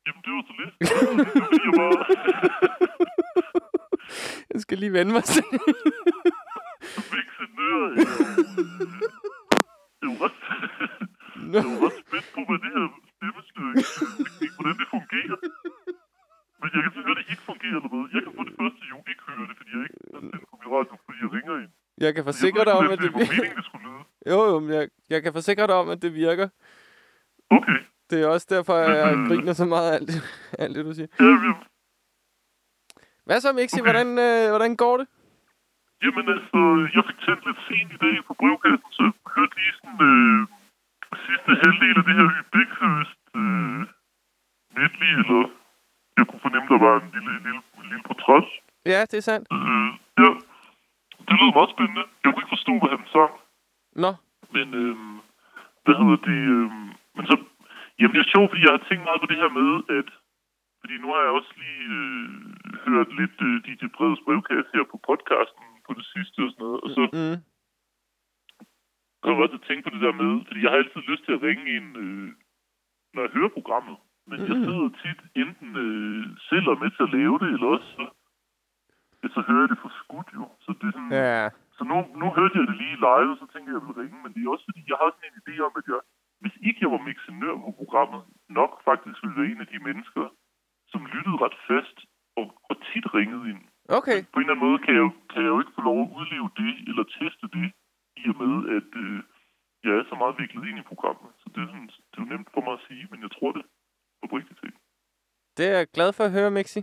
Jamen, det var så lidt. Det jeg bare... [LAUGHS] Jeg skal lige vende mig til. Mixi nør. Jeg var ret... Jeg var ret spændt på, hvad det her stemmestyring, hvordan det fungerer. Men jeg kan høre, det ikke fungerer eller hvad. Jeg kan få det første jo ikke høre det, fordi jeg ikke har sendt på min radio, fordi jeg ringer ind. Jeg kan forsikre dig om, at det det meningen, [LAUGHS] det skulle lyde. Jo, jo, men jeg, jeg kan forsikre dig om, at det virker. Okay. Det er også derfor, jeg øh, griner så meget af alt, det- alt det, du siger. Hvad så, Mixi? Okay. Hvordan, øh, hvordan går det? Jamen altså, jeg fik tændt lidt sent i dag på brevkassen, så jeg hørte lige sådan øh, sidste halvdel af det her Bækhøst øh, medley, eller jeg kunne fornemme, der var en lille, lille, lille portræt. Ja, det er sandt. Øh, ja, det lød meget spændende. Jeg kunne ikke forstå, hvad han sang. Nå, Men, øh, hvad hedder det? Øh, men så, jamen det er sjovt, fordi jeg har tænkt meget på det her med, at fordi nu har jeg også lige øh, hørt lidt øh, DJ Breds brevkasse her på podcasten på det sidste og sådan noget. Og så mm. kommer jeg også at tænke på det der med, fordi jeg har altid lyst til at ringe ind, øh, når jeg hører programmet. Men jeg sidder tit enten øh, selv er med til at lave det, eller også så, så hører jeg det for skudt jo. Så det er sådan, ja. så nu, nu hørte jeg det lige live, og så tænkte jeg, at jeg ville ringe. Men det er også fordi, jeg har sådan en idé om, at jeg, hvis ikke jeg var mixenør på programmet, nok faktisk ville være en af de mennesker, som lyttede ret fast og, og tit ringede ind. Okay. På en eller anden måde kan jeg, jo, kan jeg jo ikke få lov at udleve det, eller teste det, i og med, at øh, jeg er så meget viklet ind i programmet. Så det er, sådan, det er jo nemt for mig at sige, men jeg tror det oprigtigt set. Det er jeg glad for at høre, Mixi.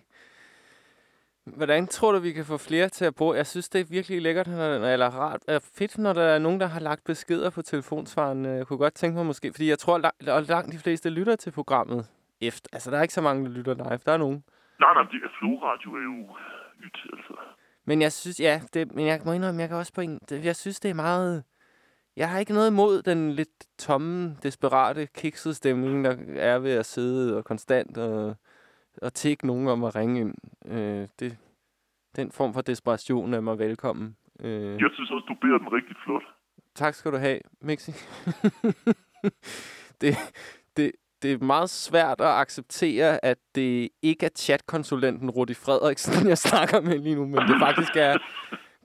Hvordan tror du, vi kan få flere til at bruge? Jeg synes, det er virkelig lækkert, når- eller rart. Er fedt, når der er nogen, der har lagt beskeder på telefonsvaren. Jeg kunne godt tænke mig måske, fordi jeg tror, og langt de fleste lytter til programmet efter. Altså, der er ikke så mange, der lytter live. Der er nogen. Nej, nej, det er Floradio er jo nyt, altså. Men jeg synes, ja, det, men jeg må indrømme, jeg kan også på en, det, jeg synes, det er meget... Jeg har ikke noget imod den lidt tomme, desperate, kiksede stemning, der er ved at sidde og konstant og, og tække nogen om at ringe ind. Øh, det, den form for desperation er mig velkommen. Øh, Jeg synes også, du beder den rigtig flot. tak skal du have, Mixi. [LAUGHS] det, det, det er meget svært at acceptere, at det ikke er chatkonsulenten Rudi Frederiksen, [LAUGHS] jeg snakker med lige nu, men det faktisk er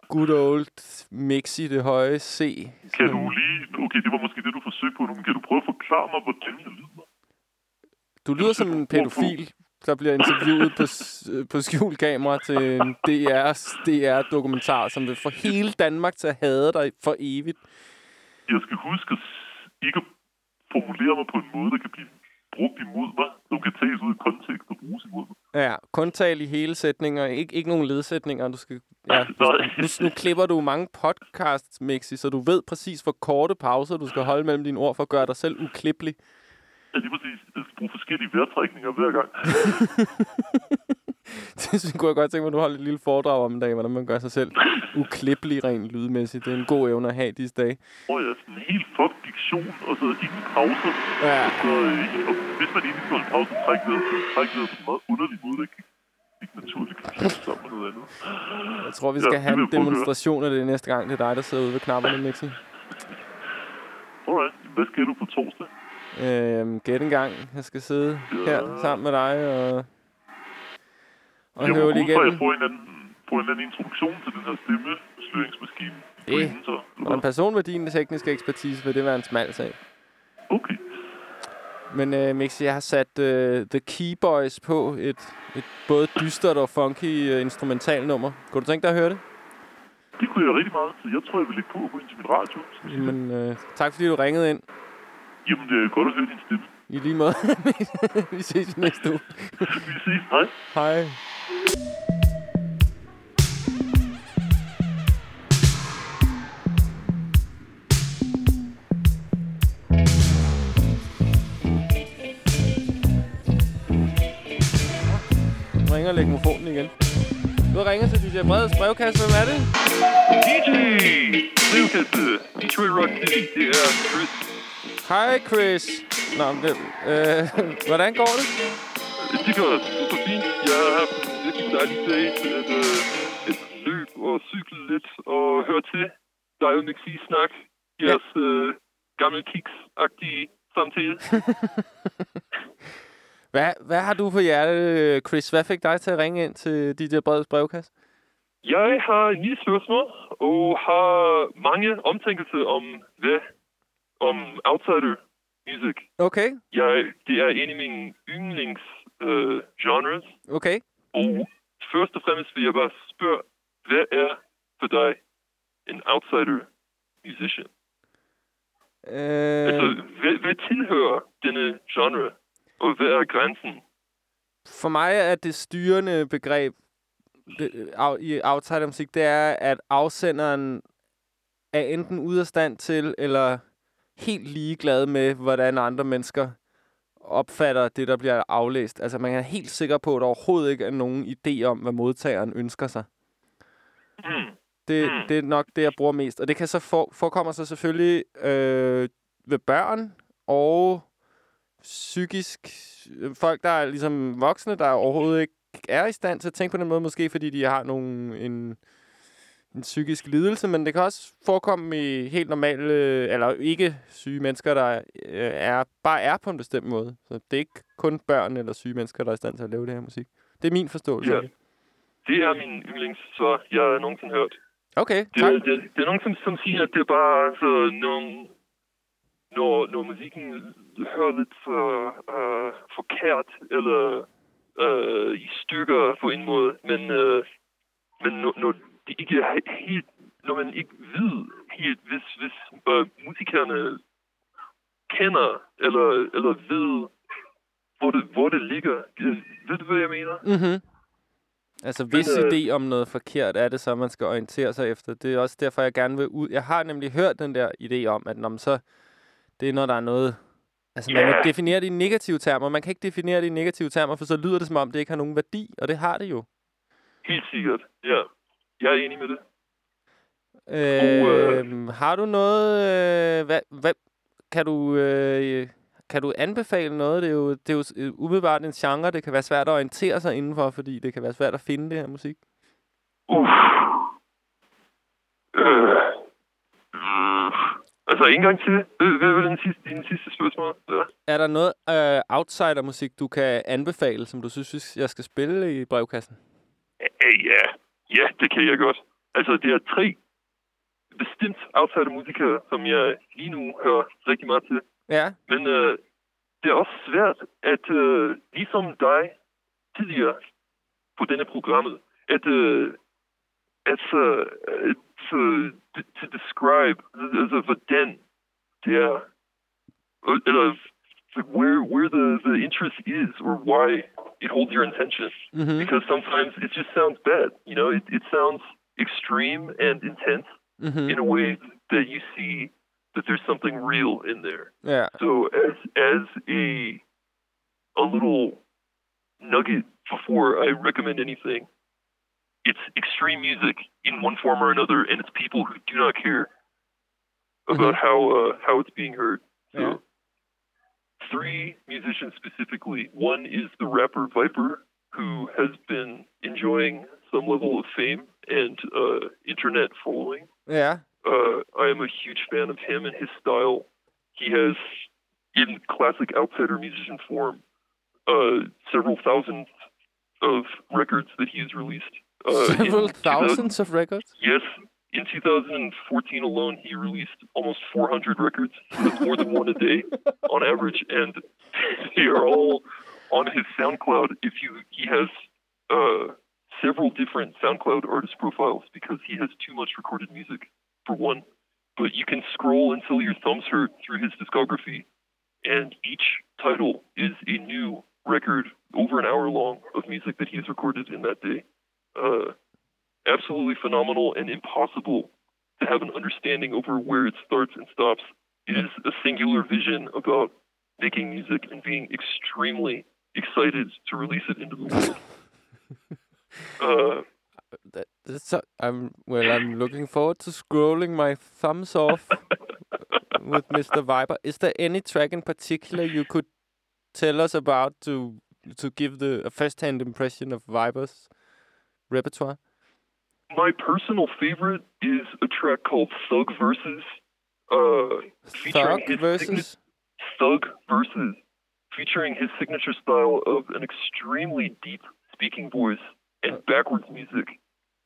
good old Mixi det høje C. Kan du lige... Okay, det var måske det, du forsøgte på nu, men kan du prøve at forklare mig, hvordan jeg lyder? Du lyder som en pædofil, der bliver interviewet på, på skjulkamera til en DR's DR-dokumentar, som vil få hele Danmark til at hade dig for evigt. Jeg skal huske ikke at formulere mig på en måde, der kan blive brugt imod mig, som kan tages ud af kontekst og bruges imod mig. Ja, kun tal i hele sætninger. Ikke, ikke nogen ledsætninger. Du skal, ja, nu, nu klipper du mange podcasts, Mixi, så du ved præcis, hvor korte pauser du skal holde mellem dine ord for at gøre dig selv uklippelig. Ja, lige præcis. Jeg skal bruge forskellige vejrtrækninger hver gang. [LAUGHS] det kunne jeg godt tænke mig, at du holder et lille foredrag om en dag, hvordan man gør sig selv uklippelig rent lydmæssigt. Det er en god evne at have disse dage. Og jeg er sådan en helt fuck diktion, og så ingen pauser. Ja. Så, øh, og hvis man egentlig skal holde pause, så træk vejret, så træk vejret på en meget underlig måde, der ikke, ikke naturligt kan sammen med noget andet. Jeg tror, vi Ja, skal det have en demonstration af det næste gang. Det er dig, der sidder ude ved knapperne, Mixi. Alright, hvad skal du på torsdag? Øhm, gæt en gang. Jeg skal sidde her sammen med dig og... Og jeg høvle at jeg igennem. får en, anden, en eller anden introduktion til den her stemmesløringsmaskine. Det. Og en person med din tekniske ekspertise vil det være en smal sag. Okay. Men øh, Mixi, jeg har sat øh, The Key Boys på et, et både dystert og funky øh, instrumentalnummer. Kunne du tænke dig at høre det? Det kunne jeg rigtig meget, så jeg tror, jeg vil lægge på og gå ind til min radio. Jamen, øh, tak fordi du ringede ind. Jamen, det er godt at høre din stemme. I lige måde. [LAUGHS] Vi ses næste uge. [LAUGHS] Vi ses. Hej. Hej. Ringer legmofonen igen. Du har ringet til DJ Breds brevkasse. Hvem er det? DJ! Brevkasse. Detroit Rock City. Det er Chris. Hej, Chris. Nå, men, øh, [LAUGHS] hvordan går det? Det går super fint. Jeg har haft en virkelig dejlig dag at, øh, et løb og cykle lidt og høre til. Der er jo ikke sige snak. Jeres øh, gamle kiks-agtige samtale. [LAUGHS] Hvad, hvad har du på hjerte, Chris? Hvad fik dig til at ringe ind til DJ Breds brevkasse? Jeg har en lille spørgsmål, og har mange omtænkelser om hvad? Om outsider music. Okay, Jeg, det er en af mine yndlings øh, genres. okay. Og først og fremmest vil jeg bare spørge, hvad er for dig en outsider musician? Øh, Altså, hvad, hvad tilhører denne genre? Og hvad er grænsen? for mig er det styrende begreb det, af, i outsidermusik, det er, at afsenderen er enten ude af stand til, eller helt ligeglad med, hvordan andre mennesker opfatter det, der bliver aflæst. Altså, man er helt sikker på, at der overhovedet ikke er nogen idé om, hvad modtageren ønsker sig. Mm. Det, det er nok det, jeg bruger mest. Og det kan så for, forekommer sig selvfølgelig øh, ved børn og psykisk øh, folk, der er ligesom voksne, der overhovedet ikke er i stand til at tænke på den måde, måske fordi de har nogle, en, en psykisk lidelse, men det kan også forekomme i helt normale, eller ikke syge mennesker, der øh, er, bare er på en bestemt måde. Så det er ikke kun børn eller syge mennesker, der er i stand til at lave det her musik. Det er min forståelse. Ja. det. Er min yndlings, så jeg har nogensinde hørt. Okay, Det, tak. det, det, det er nogen, som, som siger, at det er bare altså, nogle, når, når musikken hører lidt uh, uh, forkert, eller uh, i stykker på en måde, men, uh, men når, når det ikke he- helt, når man ikke ved helt, hvis, hvis uh, musikerne kender, eller, eller ved, hvor det, hvor det ligger. Øh, Ved du, hvad jeg mener? Mm-hmm. Altså, hvis øh, idé om noget forkert er det så, man skal orientere sig efter. Det er også derfor, jeg gerne vil ud. Jeg har nemlig hørt den der idé om, at når man så, det er, når der er noget... Altså, man Ja. vil definere det i negative termer. Man kan ikke definere det i negative termer, for så lyder det, som om det ikke har nogen værdi, og det har det jo. Helt sikkert, ja. Jeg er enig med det. Øh, øh, har du noget... Øh, hvad, hvad, kan du... Øh, kan du anbefale noget? Det er jo, det er jo øh, umiddelbart en genre, det kan være svært at orientere sig indenfor, fordi det kan være svært at finde det her musik. Uff. Øh. Mm. Altså, en gang til. Hvad var den sidste, din sidste spørgsmål? Ja. Er der noget øh, outsider-musik, du kan anbefale, som du synes, jeg skal spille i brevkassen? Øh, ja. Ja, det kan jeg godt. Altså, det er tre bestemt outsider musikere, som jeg lige nu hører rigtig meget til. Ja. Men øh, det er også svært at, øh, ligesom dig tidligere på denne programmet, at, øh, at, øh, at øh, to describe, altså hvordan det er, øh, eller where, where the, the interest is or why it holds your attention. Mm-hmm. Because sometimes it just sounds bad, you know, it, it sounds extreme and intense Mm-hmm. in a way that you see that there's something real in there. Ja. So as as a a little nugget before I recommend anything, it's extreme music in one form or another, and it's people who do not care about how uh, how it's being heard. So Yeah. Three musicians specifically. One is the rapper Viper, who has been enjoying some level of fame and uh, internet following. Yeah. Uh, I am a huge fan of him and his style. He has, in classic outsider musician form, uh, several thousands of records that he has released. Uh, Several thousands of records? Yes. In 2014 alone, he released almost 400 records. More than one a day on average, and [LAUGHS] they are all on his SoundCloud. If you, he has uh, several different SoundCloud artist profiles because he has too much recorded music for one. But you can scroll until your thumbs hurt through his discography, and each title is a new record over an hour long of music that he has recorded in that day. Uh, absolutely phenomenal and impossible to have an understanding over where it starts and stops. It is a singular vision about making music and being extremely excited to release it into the world. [LAUGHS] uh, That, that's so, I'm well. I'm looking forward to scrolling my thumbs off with Mr. Viper. Is there any track in particular you could tell us about to to give the a first-hand impression of Viper's repertoire? My personal favorite is a track called Thug Versus. Uh, Thug versus. signa- Thug Versus. featuring his signature style of an extremely deep speaking voice and backwards music.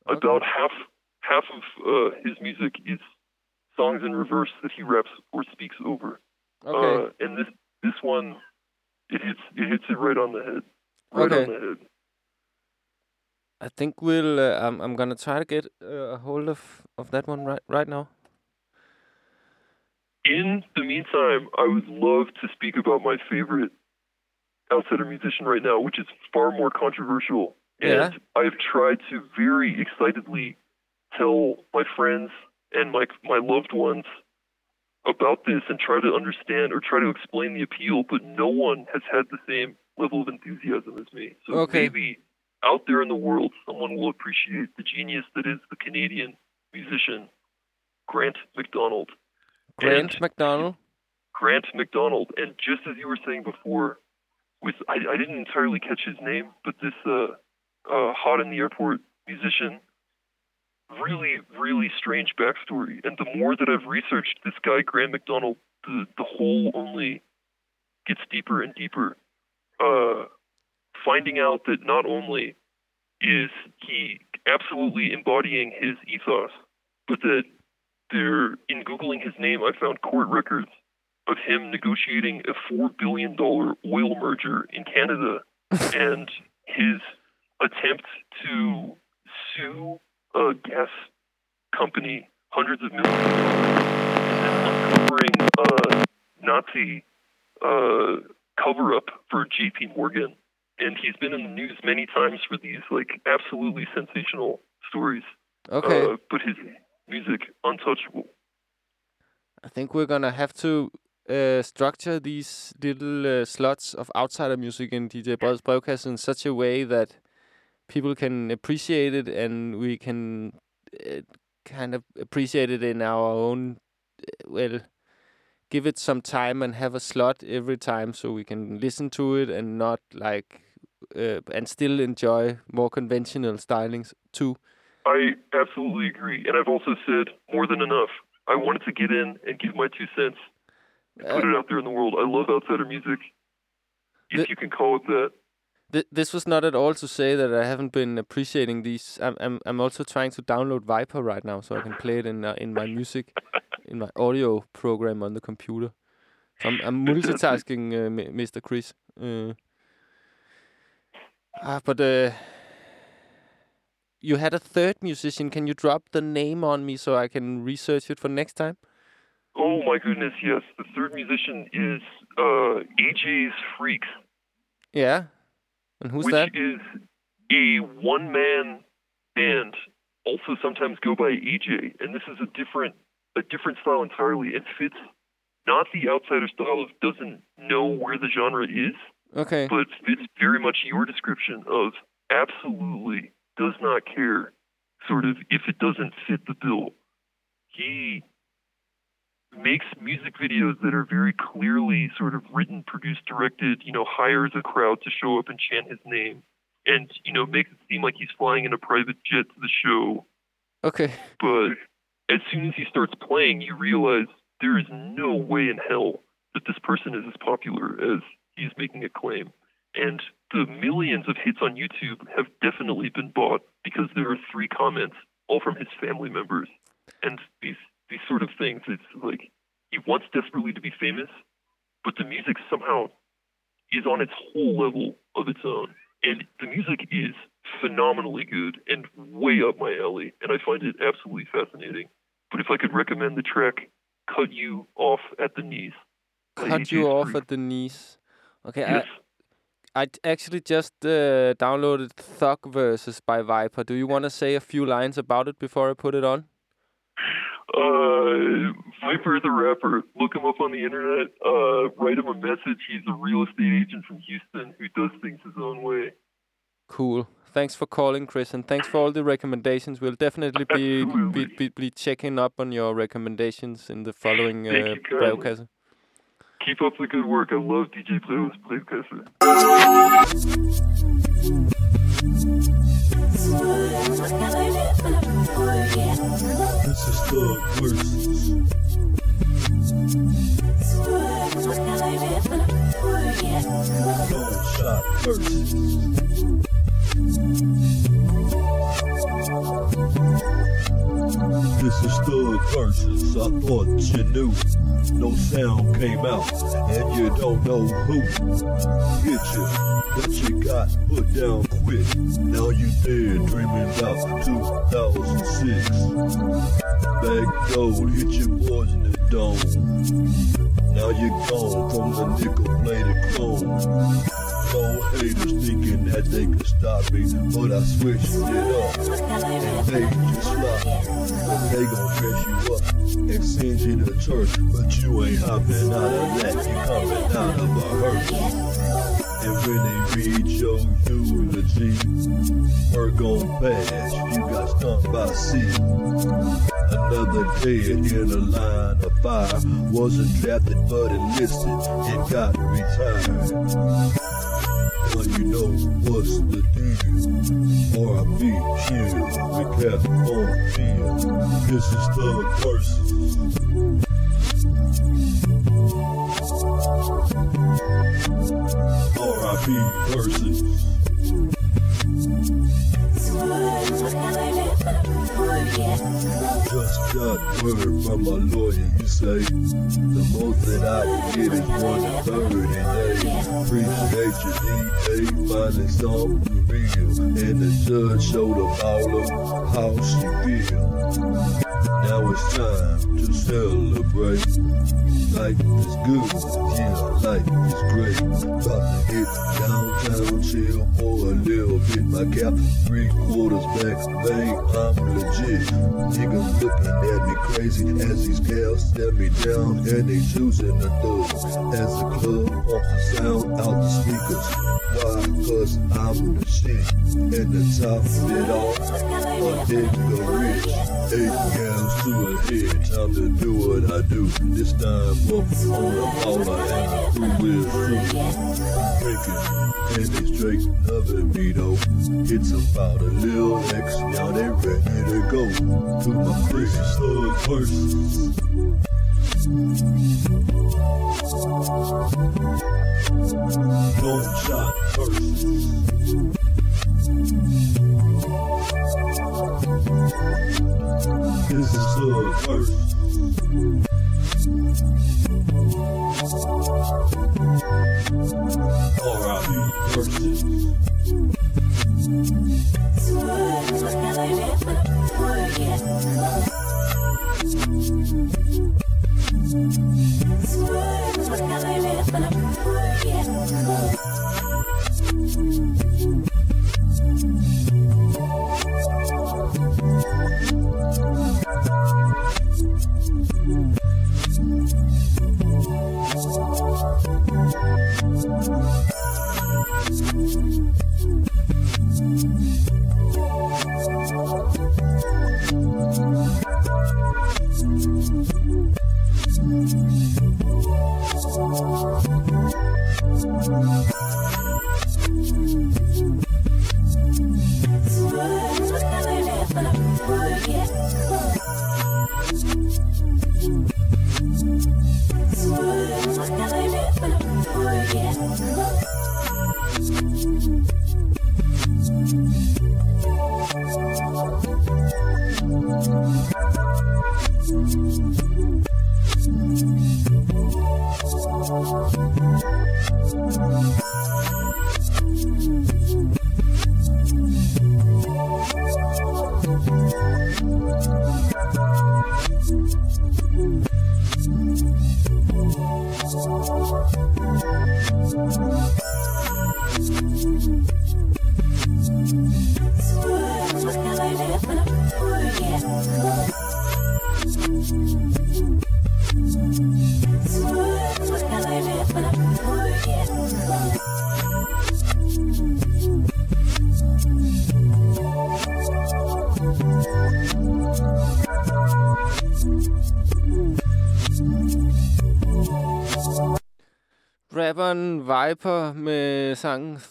About half half of uh, his music is songs in reverse that he raps or speaks over. Okay. Uh, and this this one, it hits it hits it right on the head. Right Okay. on the head. I think we'll. Uh, I'm. I'm gonna try to get uh, a hold of of that one right right now. In the meantime, I would love to speak about my favorite outsider musician right now, which is far more controversial And Yeah. I've tried to very excitedly tell my friends and my my loved ones about this and try to understand or try to explain the appeal, but no one has had the same level of enthusiasm as me. So Okay. maybe out there in the world, someone will appreciate the genius that is the Canadian musician Grant McDonald. Grant And- McDonald. Grant McDonald. And just as you were saying before, with I, I didn't entirely catch his name, but this uh, uh, hot in the airport musician, really, really strange backstory. And the more that I've researched this guy, Grant McDonald, the the hole only gets deeper and deeper. Uh, finding out that not only is he absolutely embodying his ethos, but that there, in googling his name, I found court records of him negotiating a four billion dollar oil merger in Canada, [LAUGHS] and his attempt to sue a gas company hundreds of millions of dollars, uncovering a Nazi uh, cover up for J.P. Morgan, and he's been in the news many times for these like absolutely sensational stories. Okay. Uh, but his music untouchable. I think we're gonna have to uh, structure these little uh, slots of outsider music in DJ Breds brevkasse in such a way that people can appreciate it and we can uh, kind of appreciate it in our own uh, well give it some time and have a slot every time so we can listen to it and not like uh, and still enjoy more conventional stylings too. I absolutely agree, and I've also said more than enough. I wanted to get in and give my two cents, and put it out there in the world. I love outsider music, if The- you can call it that. Th- this was not at all to say that I haven't been appreciating these. I'm I'm I'm also trying to download Viper right now so I can play it in uh, in my music, [LAUGHS] in my audio program on the computer. So I'm, I'm multitasking, uh, Mr. Chris. Uh, ah, but uh, you had a third musician. Can you drop the name on me so I can research it for next time? Oh my goodness, yes. The third musician is uh, AJ's Freaks, Yeah, and who's which that? is a one-man band. Also, sometimes go by AJ, and this is a different a different style entirely. It fits not the outsider style of doesn't know where the genre is, Okay. but fits very much your description of absolutely does not care, sort of, if it doesn't fit the bill. He makes music videos that are very clearly sort of written, produced, directed, you know, hires a crowd to show up and chant his name, and, you know, makes it seem like he's flying in a private jet to the show. Okay. But as soon as he starts playing, you realize there is no way in hell that this person is as popular as he's making a claim. And the millions of hits on YouTube have definitely been bought because there are three comments, all from his family members. And these these sort of things, it's like he wants desperately to be famous, but the music somehow is on its whole level of its own. And the music is phenomenally good and way up my alley, and I find it absolutely fascinating. But if I could recommend the track Cut You Off at the Knees. Cut you off at the knees. Okay, Yes. I I actually just uh, downloaded Thug Verses by Viper. Do you want to say a few lines about it before I put it on? Uh, Viper the rapper. Look him up on the internet. Uh, write him a message. He's a real estate agent from Houston who does things his own way. Cool. Thanks for calling, Chris, and thanks for all the recommendations. We'll definitely be be, be, be checking up on your recommendations in the following uh, brevkasse. Keep up the good work. I love DJ Playhouse Playcaster. This is Thug versus Shot This is Thug versus I thought you knew. No sound came out, and you don't know who hit you. But you got put down quick. Now you dead, dreaming about 2006. Bag gold hit your boys in the dome. Now you're gone from the nickel plated chrome. Cold haters thinking that they can stop me, but I switched it up made you slop. But they gon' dress you up and send you to church, but you ain't hopping out of that, you coming out of a hearse. And when they read your eulogy, work on pass, you got stung by sea. Another dead in a line of fire. Wasn't drafted but enlisted and got retired. What's the deal? R.I.P. Chill, the California. This is to the versus. R.I.P. versus. Just got word from my lawyer. You say the most that I get is one and thirty days. Appreciate your DA, finally something And the judge showed up all of how she feel. Now it's time to celebrate. Life is good, yeah, life is great. About to hit downtown, chill for a little bit. My cap three quarters back, babe, I'm legit. Niggas looking at me crazy as these gals stare me down and they choosing the thug. As the club pumps the sound out the speakers. Cause I'm the shit. And the top of it all, a the rich. Eight gals to a head, time to do what I do. This time up on a baller and a crew will through. Drinking and they straight loving me though. It's about a little X, now they ready to go. To my crazy thug verses. Long this is the first. R.I.P. Person.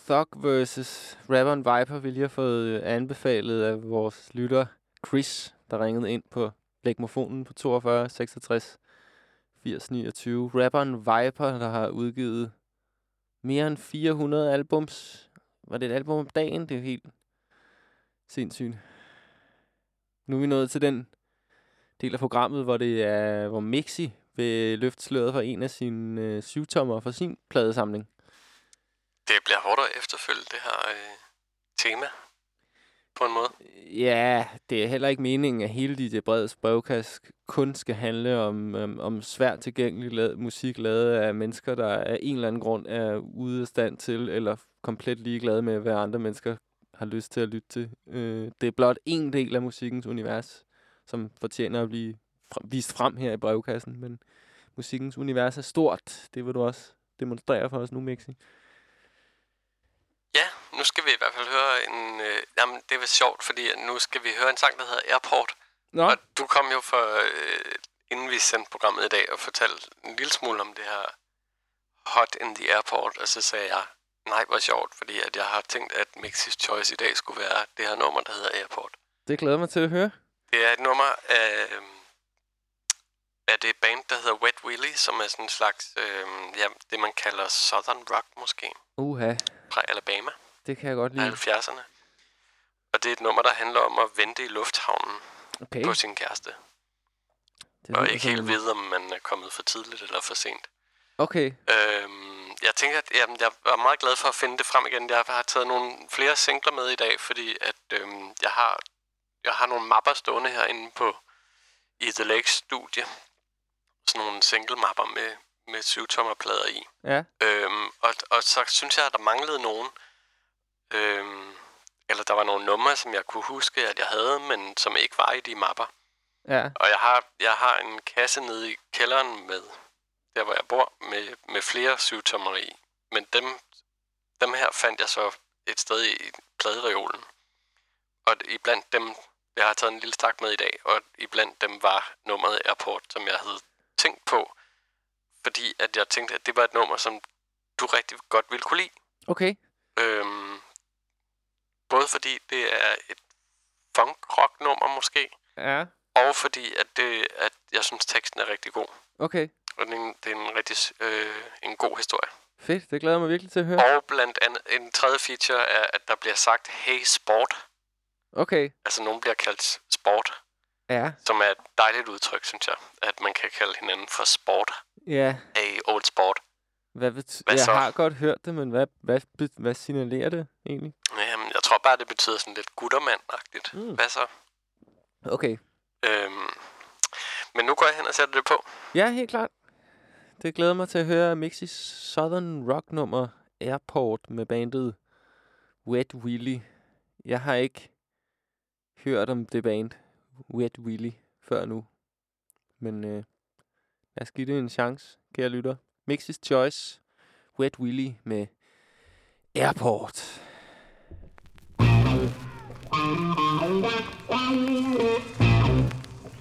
Thug vs. Rapperen Viper, vi lige har fået øh, anbefalet af vores lytter Chris, der ringede ind på lægmofonen på 42 66 80 29. Rapperen Viper, der har udgivet mere end 400 albums. Var det et album om dagen? Det er helt sindssygt. Nu er vi nået til den del af programmet, hvor det er, hvor Mixi vil løfte sløret for en af sine øh, syvtommer for sin pladesamling. Det bliver hårdt at efterfølge det her øh, tema. på en måde. Ja, det er heller ikke meningen, at hele DJ Breds brevkast kun skal handle om, um, om svært tilgængelig la- musik lavet af mennesker, der af en eller anden grund er ude af stand til, eller komplet ligeglade med, hvad andre mennesker har lyst til at lytte til. Øh, det er blot en del af musikkens univers, som fortjener at blive fr- vist frem her i brevkassen, men musikkens univers er stort. Det vil du også demonstrere for os nu, Mixi. Nu skal vi i hvert fald høre en... Øh, jamen, det er sjovt, fordi nu skal vi høre en sang, der hedder Airport. Nå, Og du kom jo for, øh, inden vi sendte programmet i dag, og fortalte en lille smule om det her Hot in the Airport, og så sagde jeg, nej, hvor sjovt, fordi at jeg har tænkt, at Mixis Choice i dag skulle være det her nummer, der hedder Airport. det glæder mig til at høre. Det er et nummer af, af det band, der hedder Wet Willy, som er sådan en slags, øh, ja, det man kalder Southern Rock måske, Uha, fra Alabama det kan jeg godt lide. 70'erne. Og det er et nummer, der handler om at vente i lufthavnen Okay, på sin kæreste. det Og ikke helt en- ved, om man er kommet for tidligt eller for sent. Okay, Øhm, jeg tænker, at jamen, jeg var meget glad for at finde det frem igen. Jeg har taget nogle flere singler med i dag, fordi at øhm, jeg har jeg har nogle mapper stående herinde på i The Lakes studie. Sådan nogle single mapper med, med syvtommerplader i. ja. Øhm, og, og så synes jeg, at der manglede nogen. Øhm, eller der var nogle numre, som jeg kunne huske, at jeg havde, men som ikke var i de mapper. Ja, Og jeg har, jeg har en kasse nede i kælderen med, der hvor jeg bor, med, med flere syvtommer i. Men dem, dem her fandt jeg så et sted i pladereolen. Og iblandt dem, jeg har taget en lille stak med i dag, og iblandt dem var nummeret Airport, som jeg havde tænkt på. Fordi at jeg tænkte, at det var et nummer, som du rigtig godt ville kunne lide. okay. Øhm, både fordi det er et funk-rock-nummer måske, Ja, og fordi at, det, at jeg synes, teksten er rigtig god. okay. Og det er en, det er en rigtig øh, en god historie. Fedt, det glæder jeg mig virkelig til at høre. Og blandt andet, en tredje feature er, at der bliver sagt, hey sport. Okay, Altså nogen bliver kaldt sport, ja. som er et dejligt udtryk, synes jeg. At man kan kalde hinanden for sport. Ja, Hey, old sport. Hvad bet- Hvad jeg så? har godt hørt det, men hvad, hvad, hvad, signalerer det egentlig? Jamen, jeg tror bare, det betyder sådan lidt guttermand-agtigt. Mm. Hvad så? Okay. Øhm, men nu går jeg hen og sætter det på. Ja, helt klart. Det glæder mig til at høre Mixis Southern Rock nummer Airport med bandet Wet Willy. Jeg har ikke hørt om det band Wet Willy før nu. Men øh, lad os give det en chance, kære lytter. Mixis Choice Wet Willy med Airport.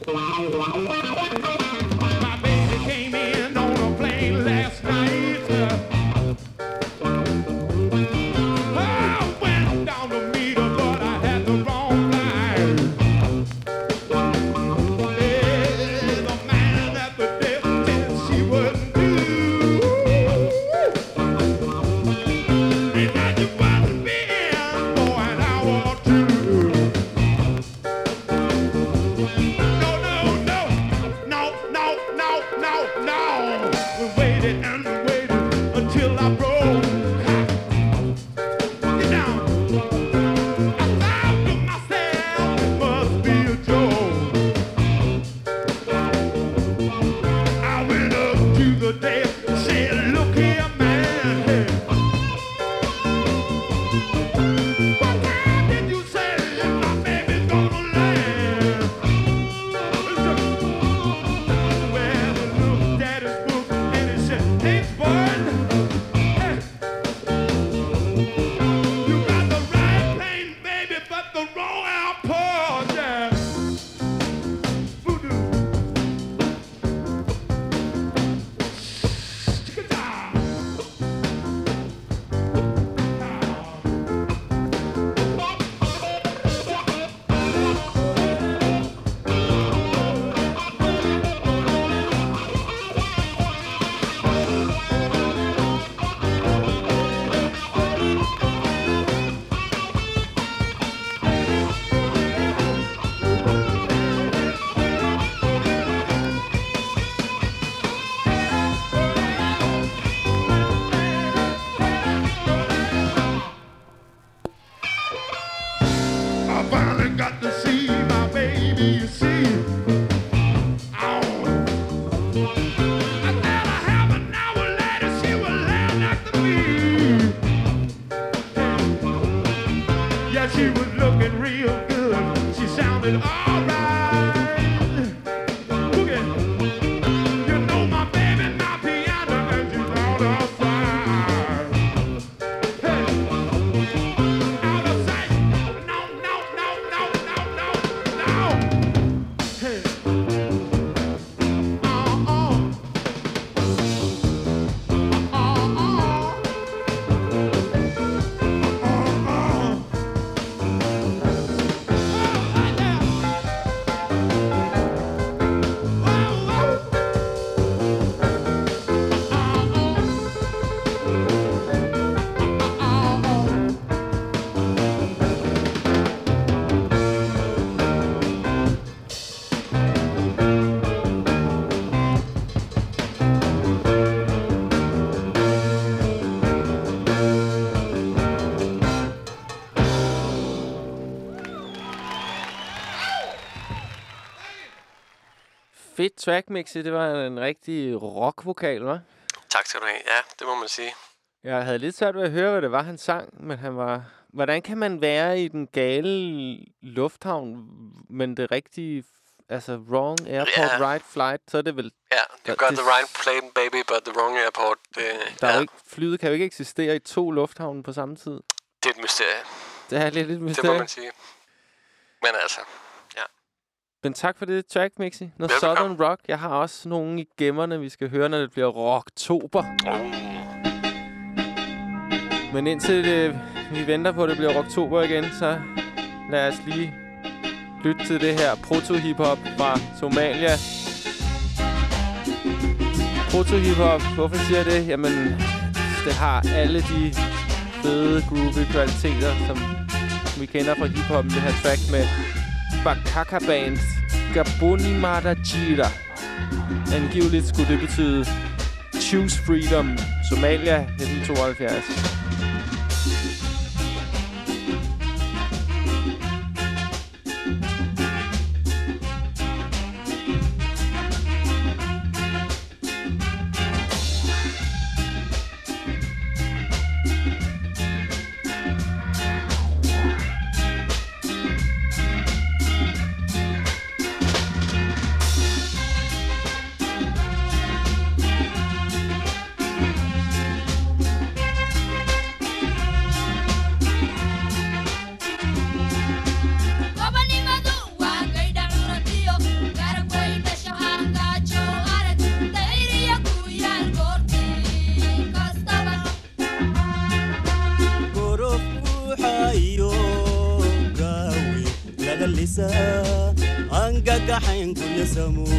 My fedt track, Mixi. Det var en rigtig rockvokal, hva'? Tak skal du have. Ja, det må man sige. Jeg havde lidt svært ved at høre, hvad det var, han sang, men han var... Hvordan kan man være i den gale lufthavn, men det rigtige... Altså, wrong airport, Ja. right flight, så er det vel... Ja, Der- you got det- the right plane, baby, but the wrong airport. Det, Der er ja, jo ikke, flyet kan jo ikke eksistere i to lufthavne på samme tid. det er et mysterie. Det er lidt et Det må mysterie. man sige. Men altså, Men tak for det track, Mixi. Noget Velbekomme. Southern Rock. Jeg har også nogle i gemmerne, vi skal høre, når det bliver rocktober. oh, Men indtil det, vi venter på, at det bliver rocktober igen, så lad os lige lytte til det her proto-hip-hop fra Somalia. Proto-hip-hop, hvorfor siger jeg det? Jamen, det har alle de fede, groovy kvaliteter, som vi kender fra hip-hoppen. Det her track med Bakaka Bands Gaboni Madajira. Angiveligt skulle det betyde Choose Freedom, Somalia 1972. conheço amor.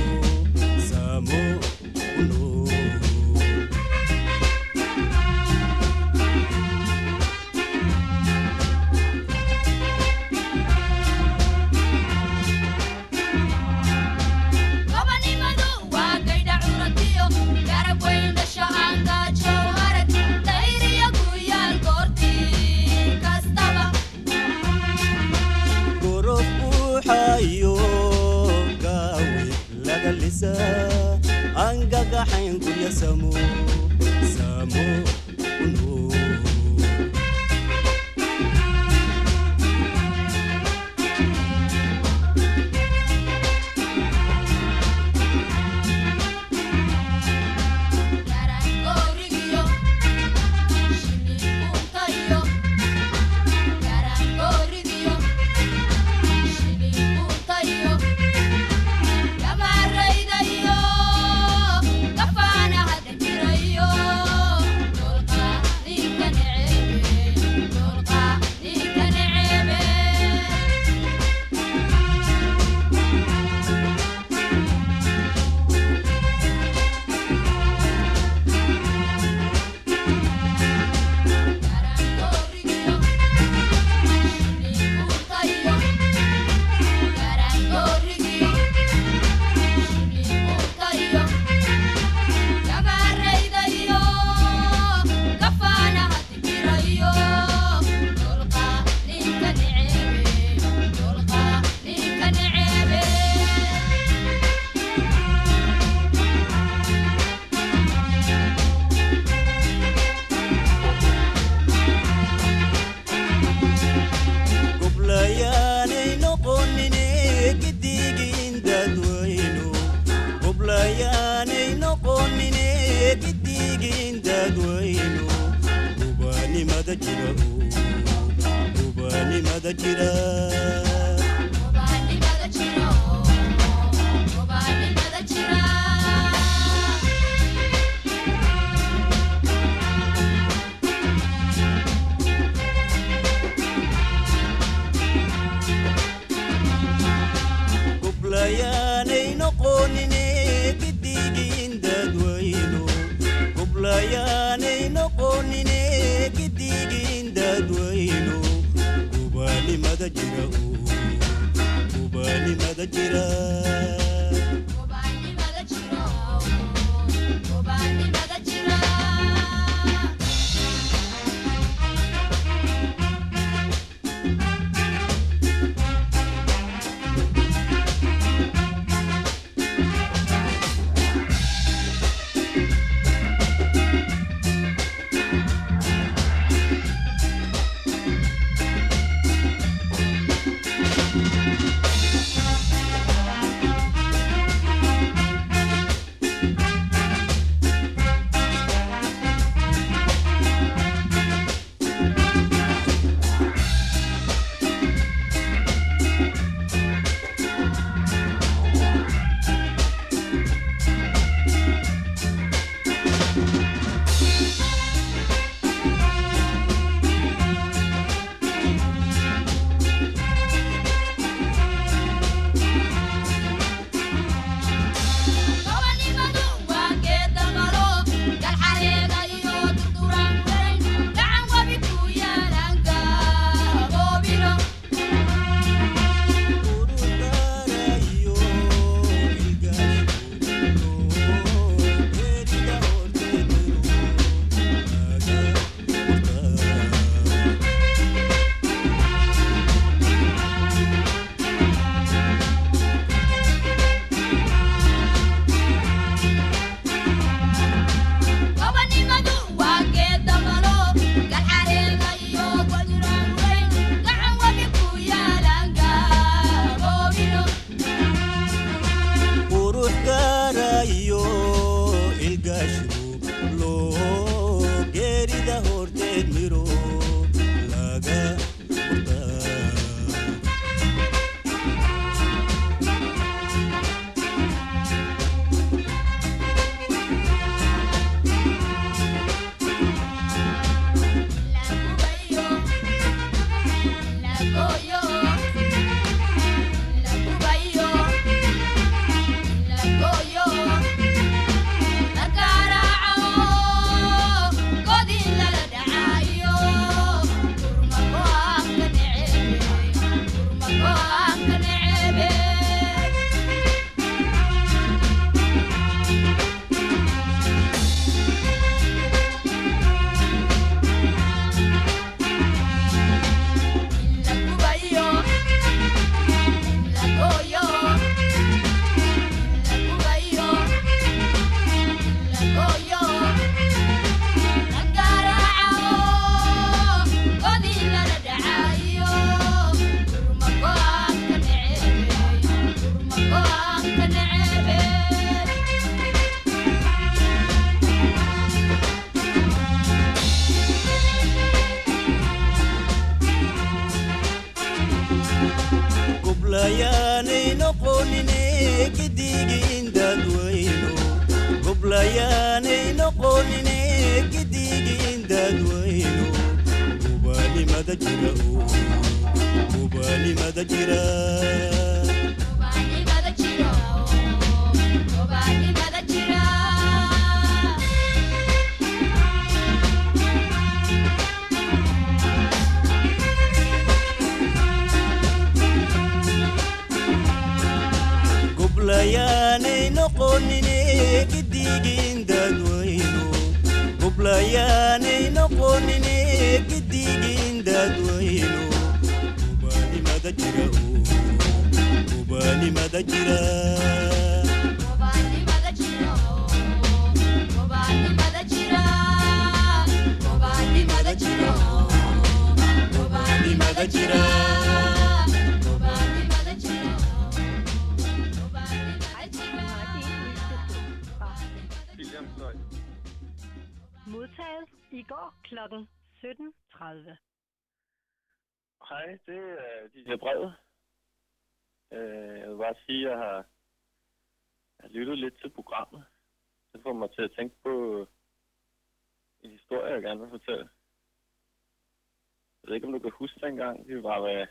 Dengang, vi var ved,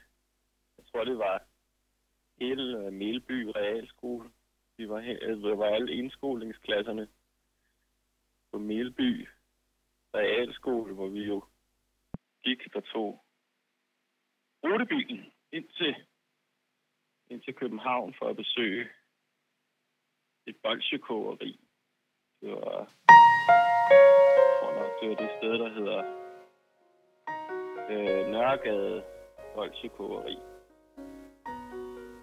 jeg tror, det var hele øh, Melby Realskole. Vi var, he- øh, det var alle indskolingsklasserne på Melby Realskole, hvor vi jo gik, der tog rutebilen ind til, ind til København for at besøge et bolsjekogeri. Det var, jeg tror nok, det var det sted, der hedder øh, Nørregade Bolsjekogeri.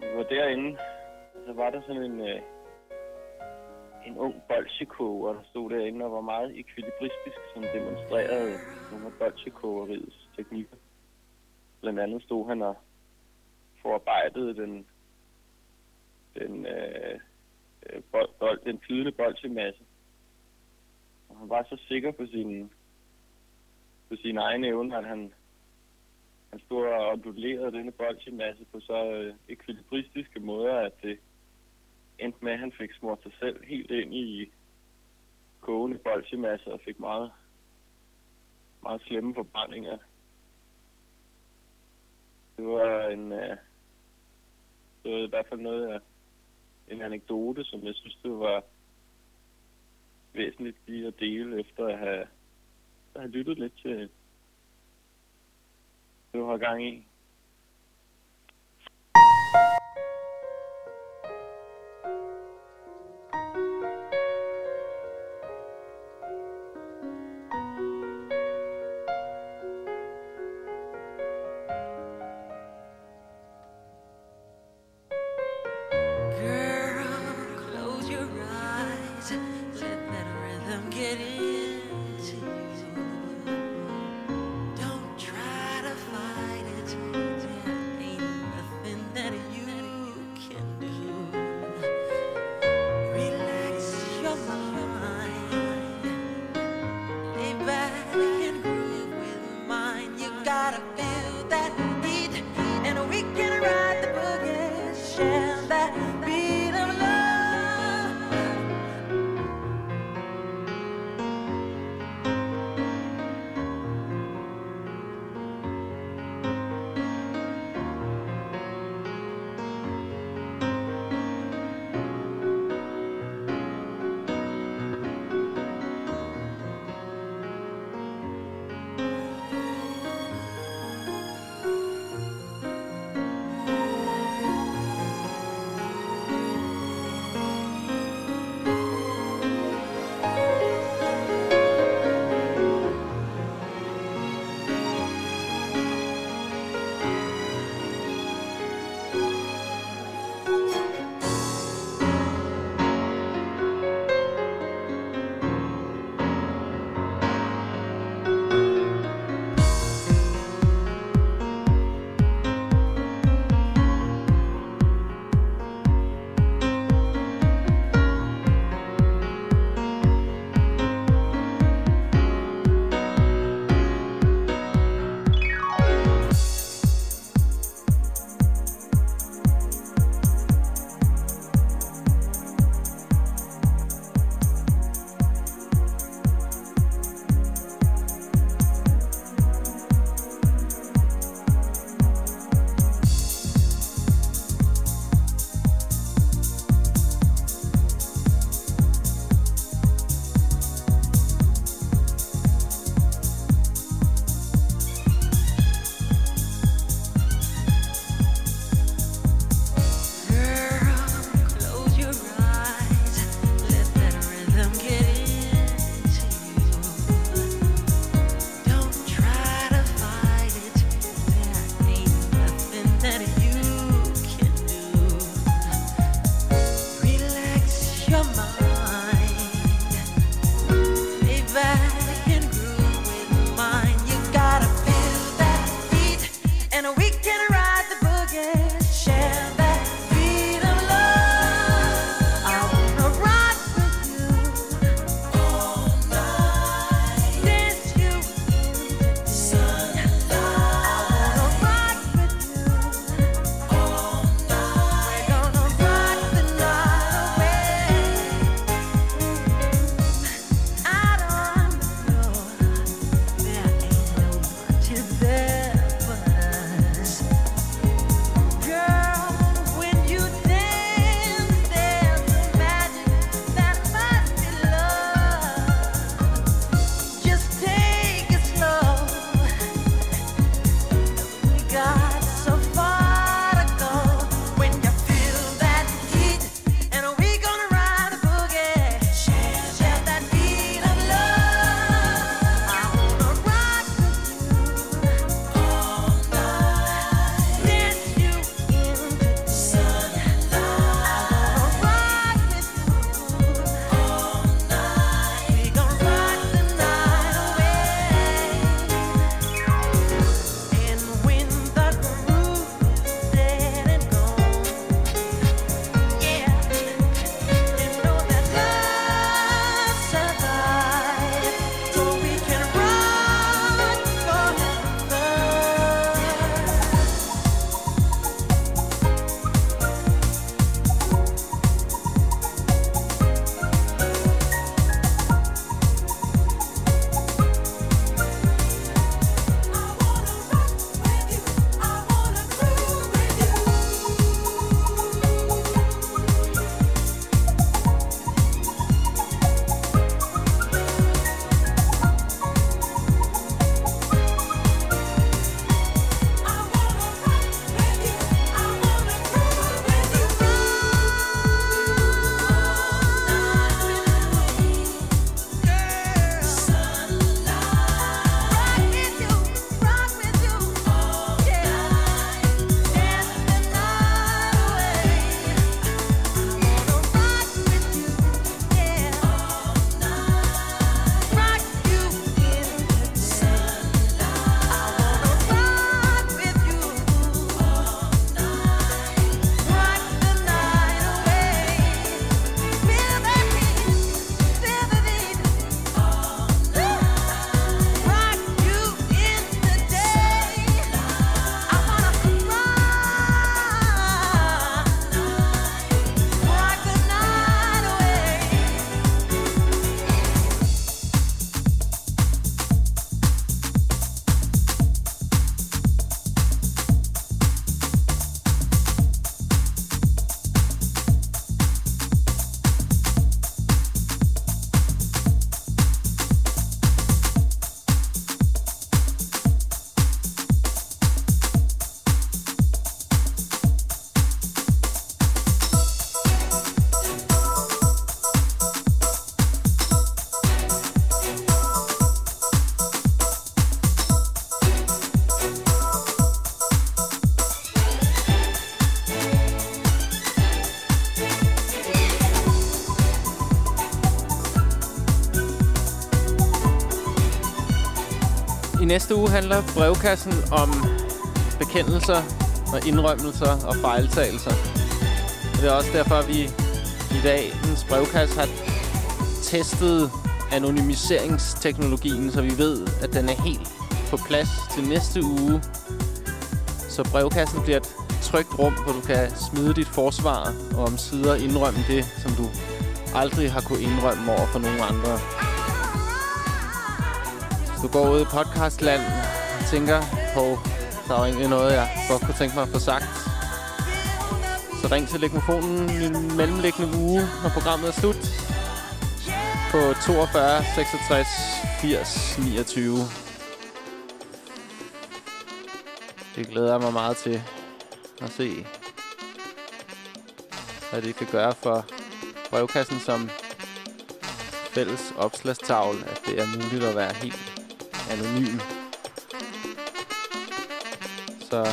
Vi var derinde, så var der sådan en, øh, en ung bolsjekoger, der stod derinde og var meget ekvilibristisk, som demonstrerede nogle af bolsjekogeriets teknikker. Blandt andet stod han og forarbejdede den, den, øh, øh bold, bold, den flydende bolsjemasse. Og han var så sikker på sin, på sin egen evne, at han, han stod og ondulerede denne bolsjemasse på så øh, ekvilibristiske måder, at det endte med, at han fik smurt sig selv helt ind i kogende bolsjemasse og fik meget, meget slemme forbrændinger. Det var en, øh, det var i hvert fald noget af en anekdote, som jeg synes, det var væsentligt lige at dele, efter at have, at have lyttet lidt til det, du har gang uge handler brevkassen om bekendelser og indrømmelser og fejltagelser. Og det er også derfor, at vi i dagens brevkasse har testet anonymiseringsteknologien, så vi ved, at den er helt på plads til næste uge. Så brevkassen bliver et trygt rum, hvor du kan smide dit forsvar og om sider indrømme det, som du aldrig har kunne indrømme over for nogen andre. Går ud i podcastland og tænker på, der er egentlig noget, jeg godt kunne tænke mig at få sagt, så ring til mikrofonen i en mellemliggende uge, når programmet er slut. På 42 66 80 29. Det glæder jeg mig meget til at se, hvad det kan gøre for brevkassen som fælles opslagstavl, at det er muligt at være helt anonym. Så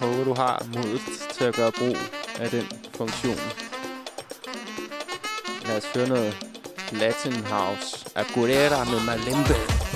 håber du har modet til at gøre brug af den funktion. Lad os høre noget Latin House. Agurera med Malembe.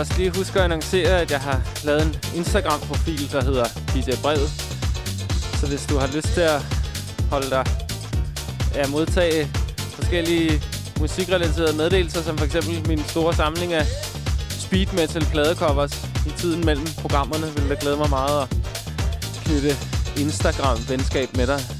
Også lige huske at annoncere, at jeg har lavet en Instagram-profil, der hedder DJ Brevet. Så hvis du har lyst til at holde dig at modtage forskellige musikrelaterede meddelelser, som for eksempel min store samling af speed metal pladecovers i tiden mellem programmerne, vil det glæde mig meget at knytte Instagram-venskab med dig.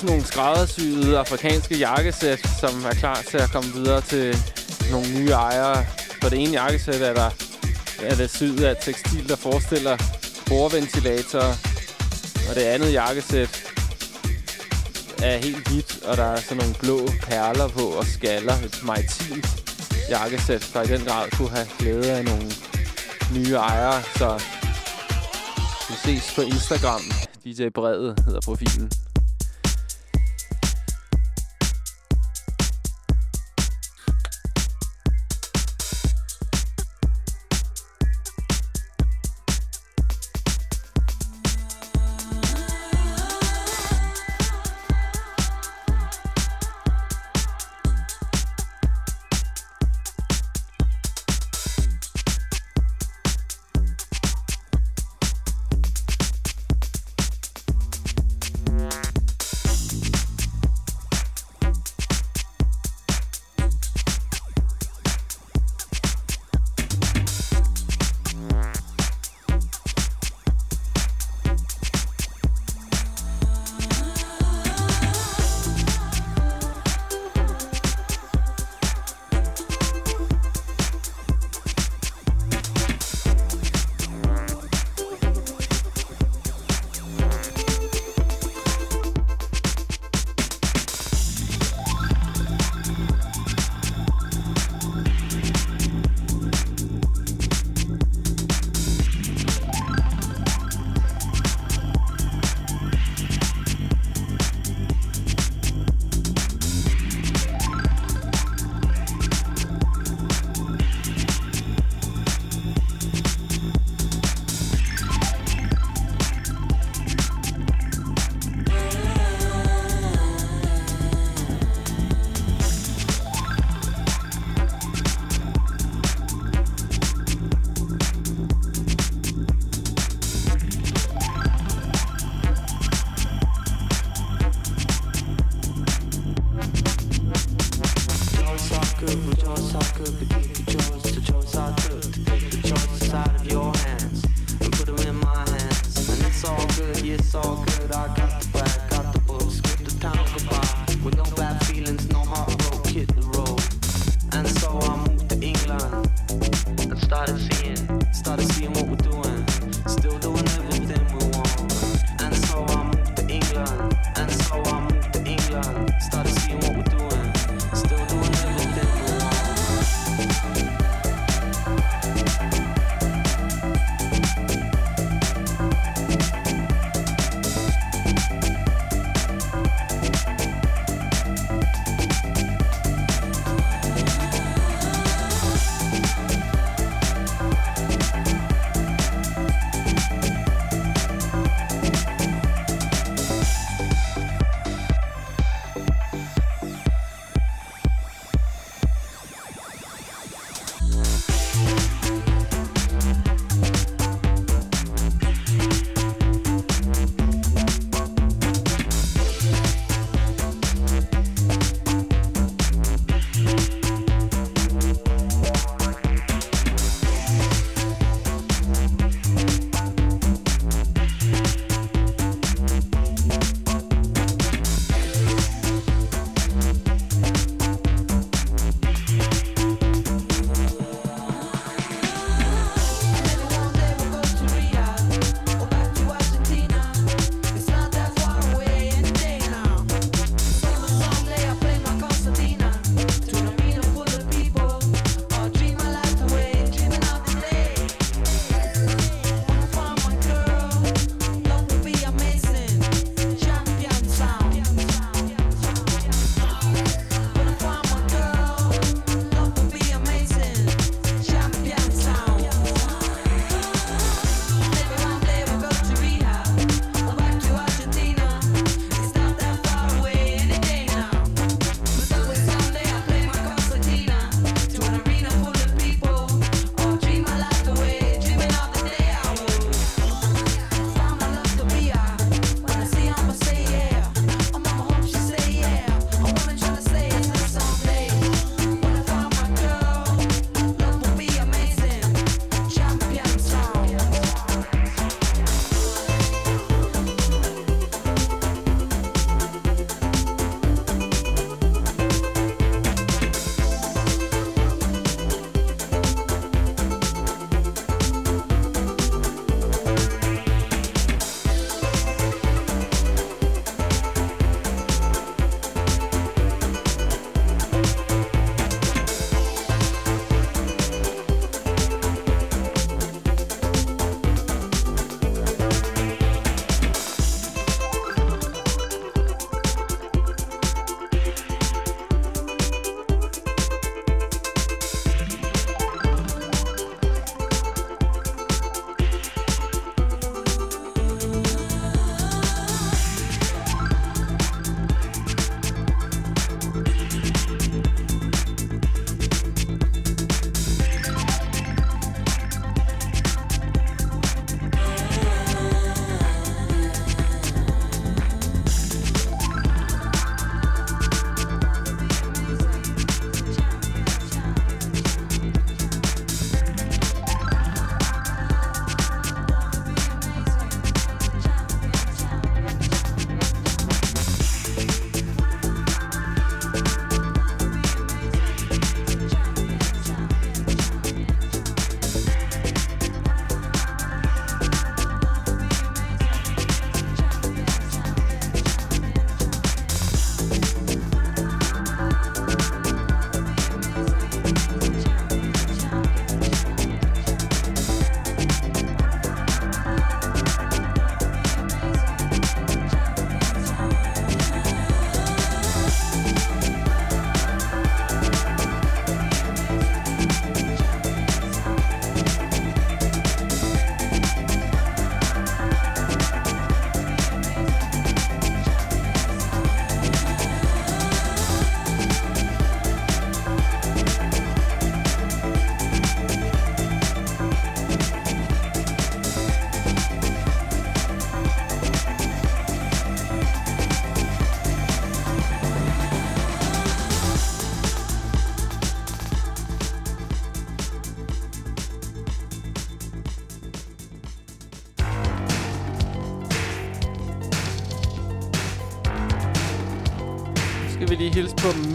Også nogle skræddersyede afrikanske jakkesæt, som er klar til at komme videre til nogle nye ejere. På det ene jakkesæt er der er det syet af tekstil, der forestiller bordventilatorer. Og det andet jakkesæt er helt hvidt, og der er sådan nogle blå perler på og skaller. Et maritimt jakkesæt, der i den grad kunne have glæde af nogle nye ejere. Så vi ses på Instagram. DJ Brevet hedder profilen.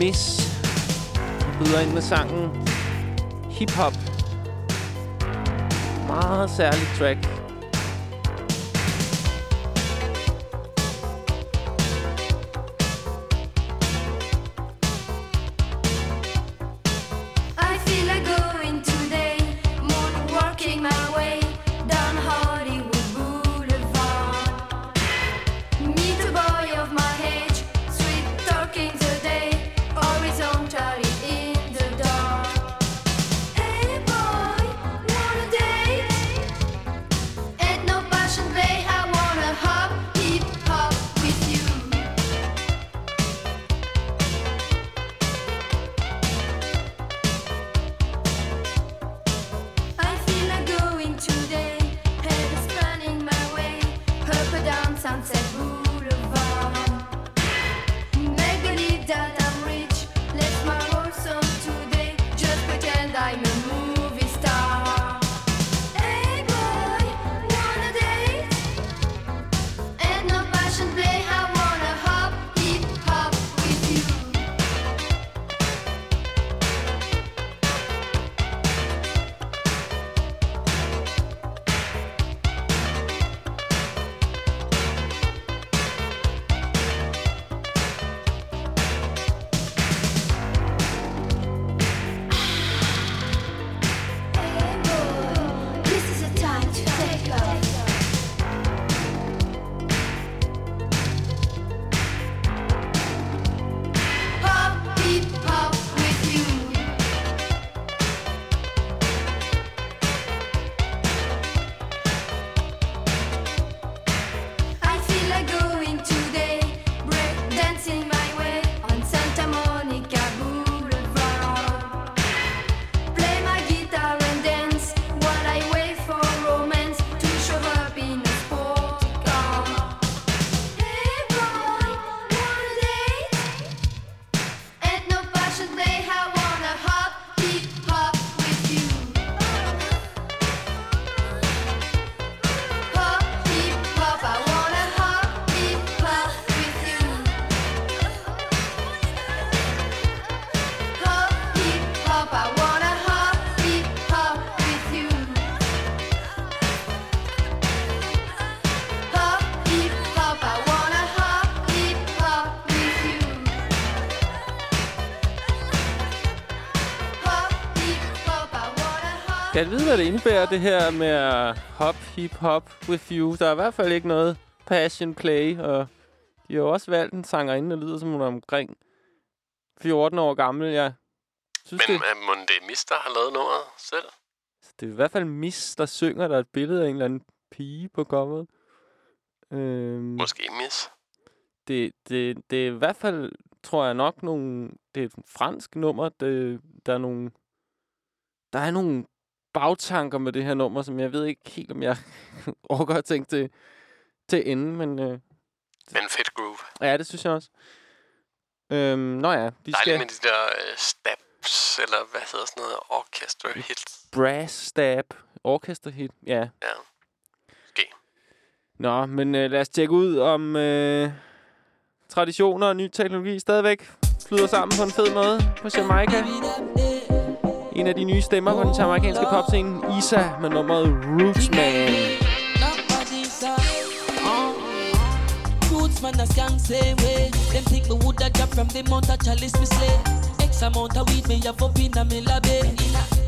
Miss. Hun byder ind med sangen Hip Hop. Meget særlig track. Jeg vide, hvad det indebærer, det her med hop, hip hop with you? Der er i hvert fald ikke noget passion play, og de har jo også valgt en sangerinde, der lyder som hun er omkring 14 år gammel. Jeg synes, Men det, må det er Mister har lavet nummeret selv? det er i hvert fald Miss, der synger. Der er et billede af en eller anden pige på coveret. Øhm, Måske Miss. det, det, det er i hvert fald, tror jeg nok, nogle, det er et fransk nummer. Det, der er nogle, der er nogle bagtanker med det her nummer, som jeg ved ikke helt, om jeg [LAUGHS] overgår at tænke til, til ende, men øh, Men fedt groove. ja, det synes jeg også. Øhm, nå ja, de Dejligt skal med de der øh, stabs, eller hvad hedder sådan noget, orchestra hits. brass stab, orchester hit, ja. Ja. Måske. Nå, men øh, lad os tjekke ud om øh, traditioner og ny teknologi stadigvæk flyder sammen på en fed måde på Jamaica. En af de nye stemmer på den amerikanske popscene, Isa, med nummeret Rootsman. Roots man a skank same way. Them think me woulda drop from the mount of chalice me slay. X amount of weed me have up inna me labe.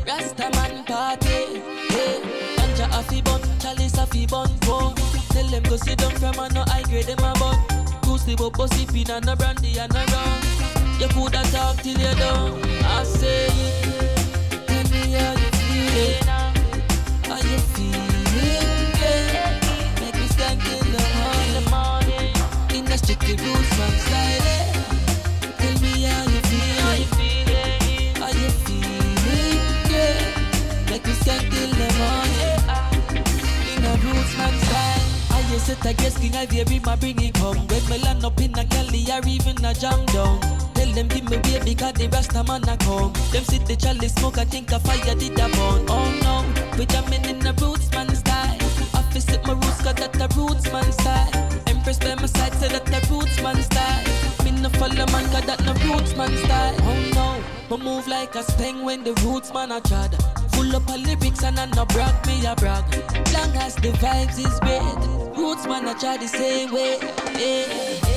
Rasta man party. Yeah. Ganja a fi bun, chalice a fi bun for. Tell them go sit down from a no high grade them a bun. Goose the bubble sipping and no brandy and no rum. You coulda talk till you done. I say Make me stand till the morning. In the man style. I yes set a guest king I vary my bring it come. When me land up in a Cali or even a jam down. Tell them give me way because the rasta man a come. Them sit the chalice smoke I think a fire did a burn. Oh no, we jamming in the roots man style. I fi sit my roots cause that the roots man style. Empress by my side say that the roots man style. Me no follow man, cause that no roots man style. Oh no, but move like a speng when the roots man a trad. Full up of lyrics and I no brag, me a brag. Long as the vibes is great, roots man a try the same way. Yeah.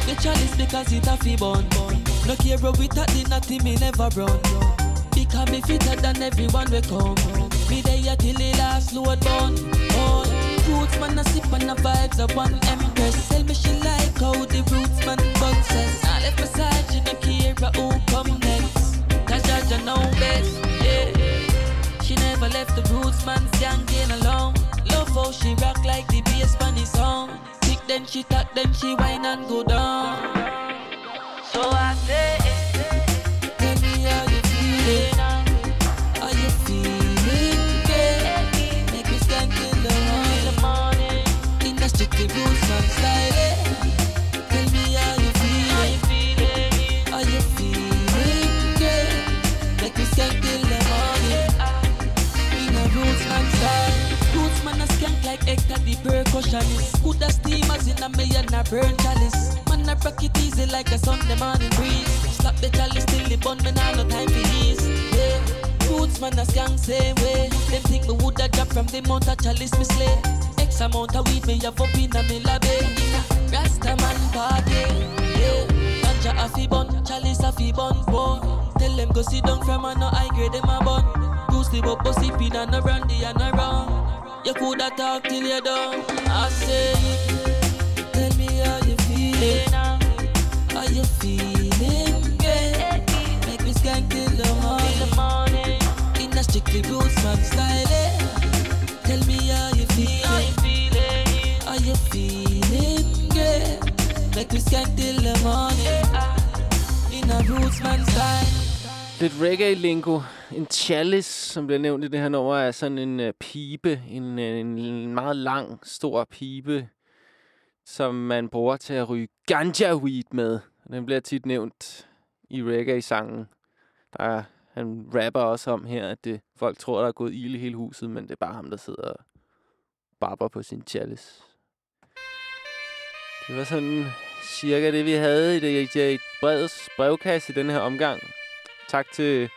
Up the chalice because it a fi bun. No care bro, we at the natty me never run. Because me fitter than everyone we come. Me there till the last load bun. Oh, roots man a sip and a vibes of one empress. Tell me she like how the roots man bounces. Now left my side, she no care who come next. Cause Jaja know best, yeah. She never left the roots man standing alone. Love how she rock like the bass on his song. Then she talk, then she whine and go down. So I say, tell me how you feeling, how you feeling, yeah. Make me stand till the morning, in the strictly roots man style. Eh? Tell me how you feeling, how you feeling, yeah. Make me stand till the morning, in a roots man style. Roots man a skank like Hector the percussionist. Good as steamers in a million a burn chalice. Man a rock it easy like a Sunday morning breeze. Slap the chalice till the bun, me nah no time for ease. Yeah. Roots man a skank same way. Them think me woulda drop from the mount of chalice me slay. X amount of weed me have up in a me a Rasta man party. Yeah. Ganja a fi bun, chalice a fi bun. Boy. Tell them go sit down from a no high grade them a bun. Goose the bubble sipping and a brandy and a rum. You coulda talk till you done. I say, feeling, how you feeling, yeah. Make me skank till the morning, in the strictly roots man style. eh. Tell me how you feeling, how you feeling, yeah. Make me skank till the morning, in a roots man style. Lidt reggae-lingo. En chalice, som bliver nævnt i det her nummer, er sådan en uh, pibe. En, uh, en meget lang, stor pibe, som man bruger til at ryge ganja weed med. Den bliver tit nævnt i reggae-sangen. Der er, han rapper også om her, at det, folk tror, der er gået ild i hele huset, men det er bare ham, der sidder og barber på sin chalice. Det var sådan cirka det, vi havde i det i brevets brevkasse i den her omgang. Tak til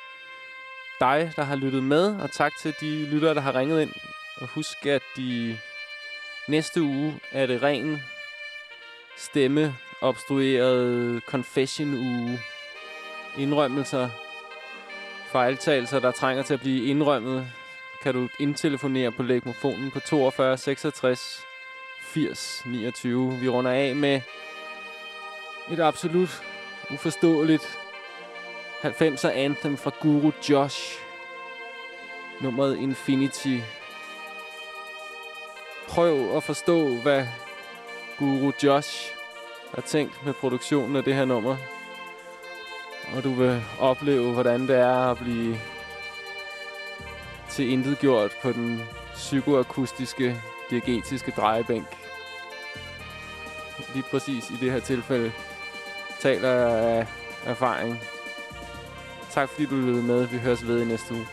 dig, der har lyttet med, og tak til de lyttere, der har ringet ind. Og husk, at de næste uge er det ren stemme obstrueret confession uge. Indrømmelser, fejltagelser, der trænger til at blive indrømmet, kan du indtelefonere på lægmofonen på 42 66 80 29. Vi runder af med et absolut uforståeligt 90'er anthem fra Guru Josh. Nummeret Infinity. Prøv at forstå, hvad Guru Josh har tænkt med produktionen af det her nummer. Og du vil opleve, hvordan det er at blive til intet gjort på den psykoakustiske, diegetiske drejebænk. Lige præcis i det her tilfælde taler jeg af erfaring. Tak fordi du lyttede med. Vi høres ved i næste uge.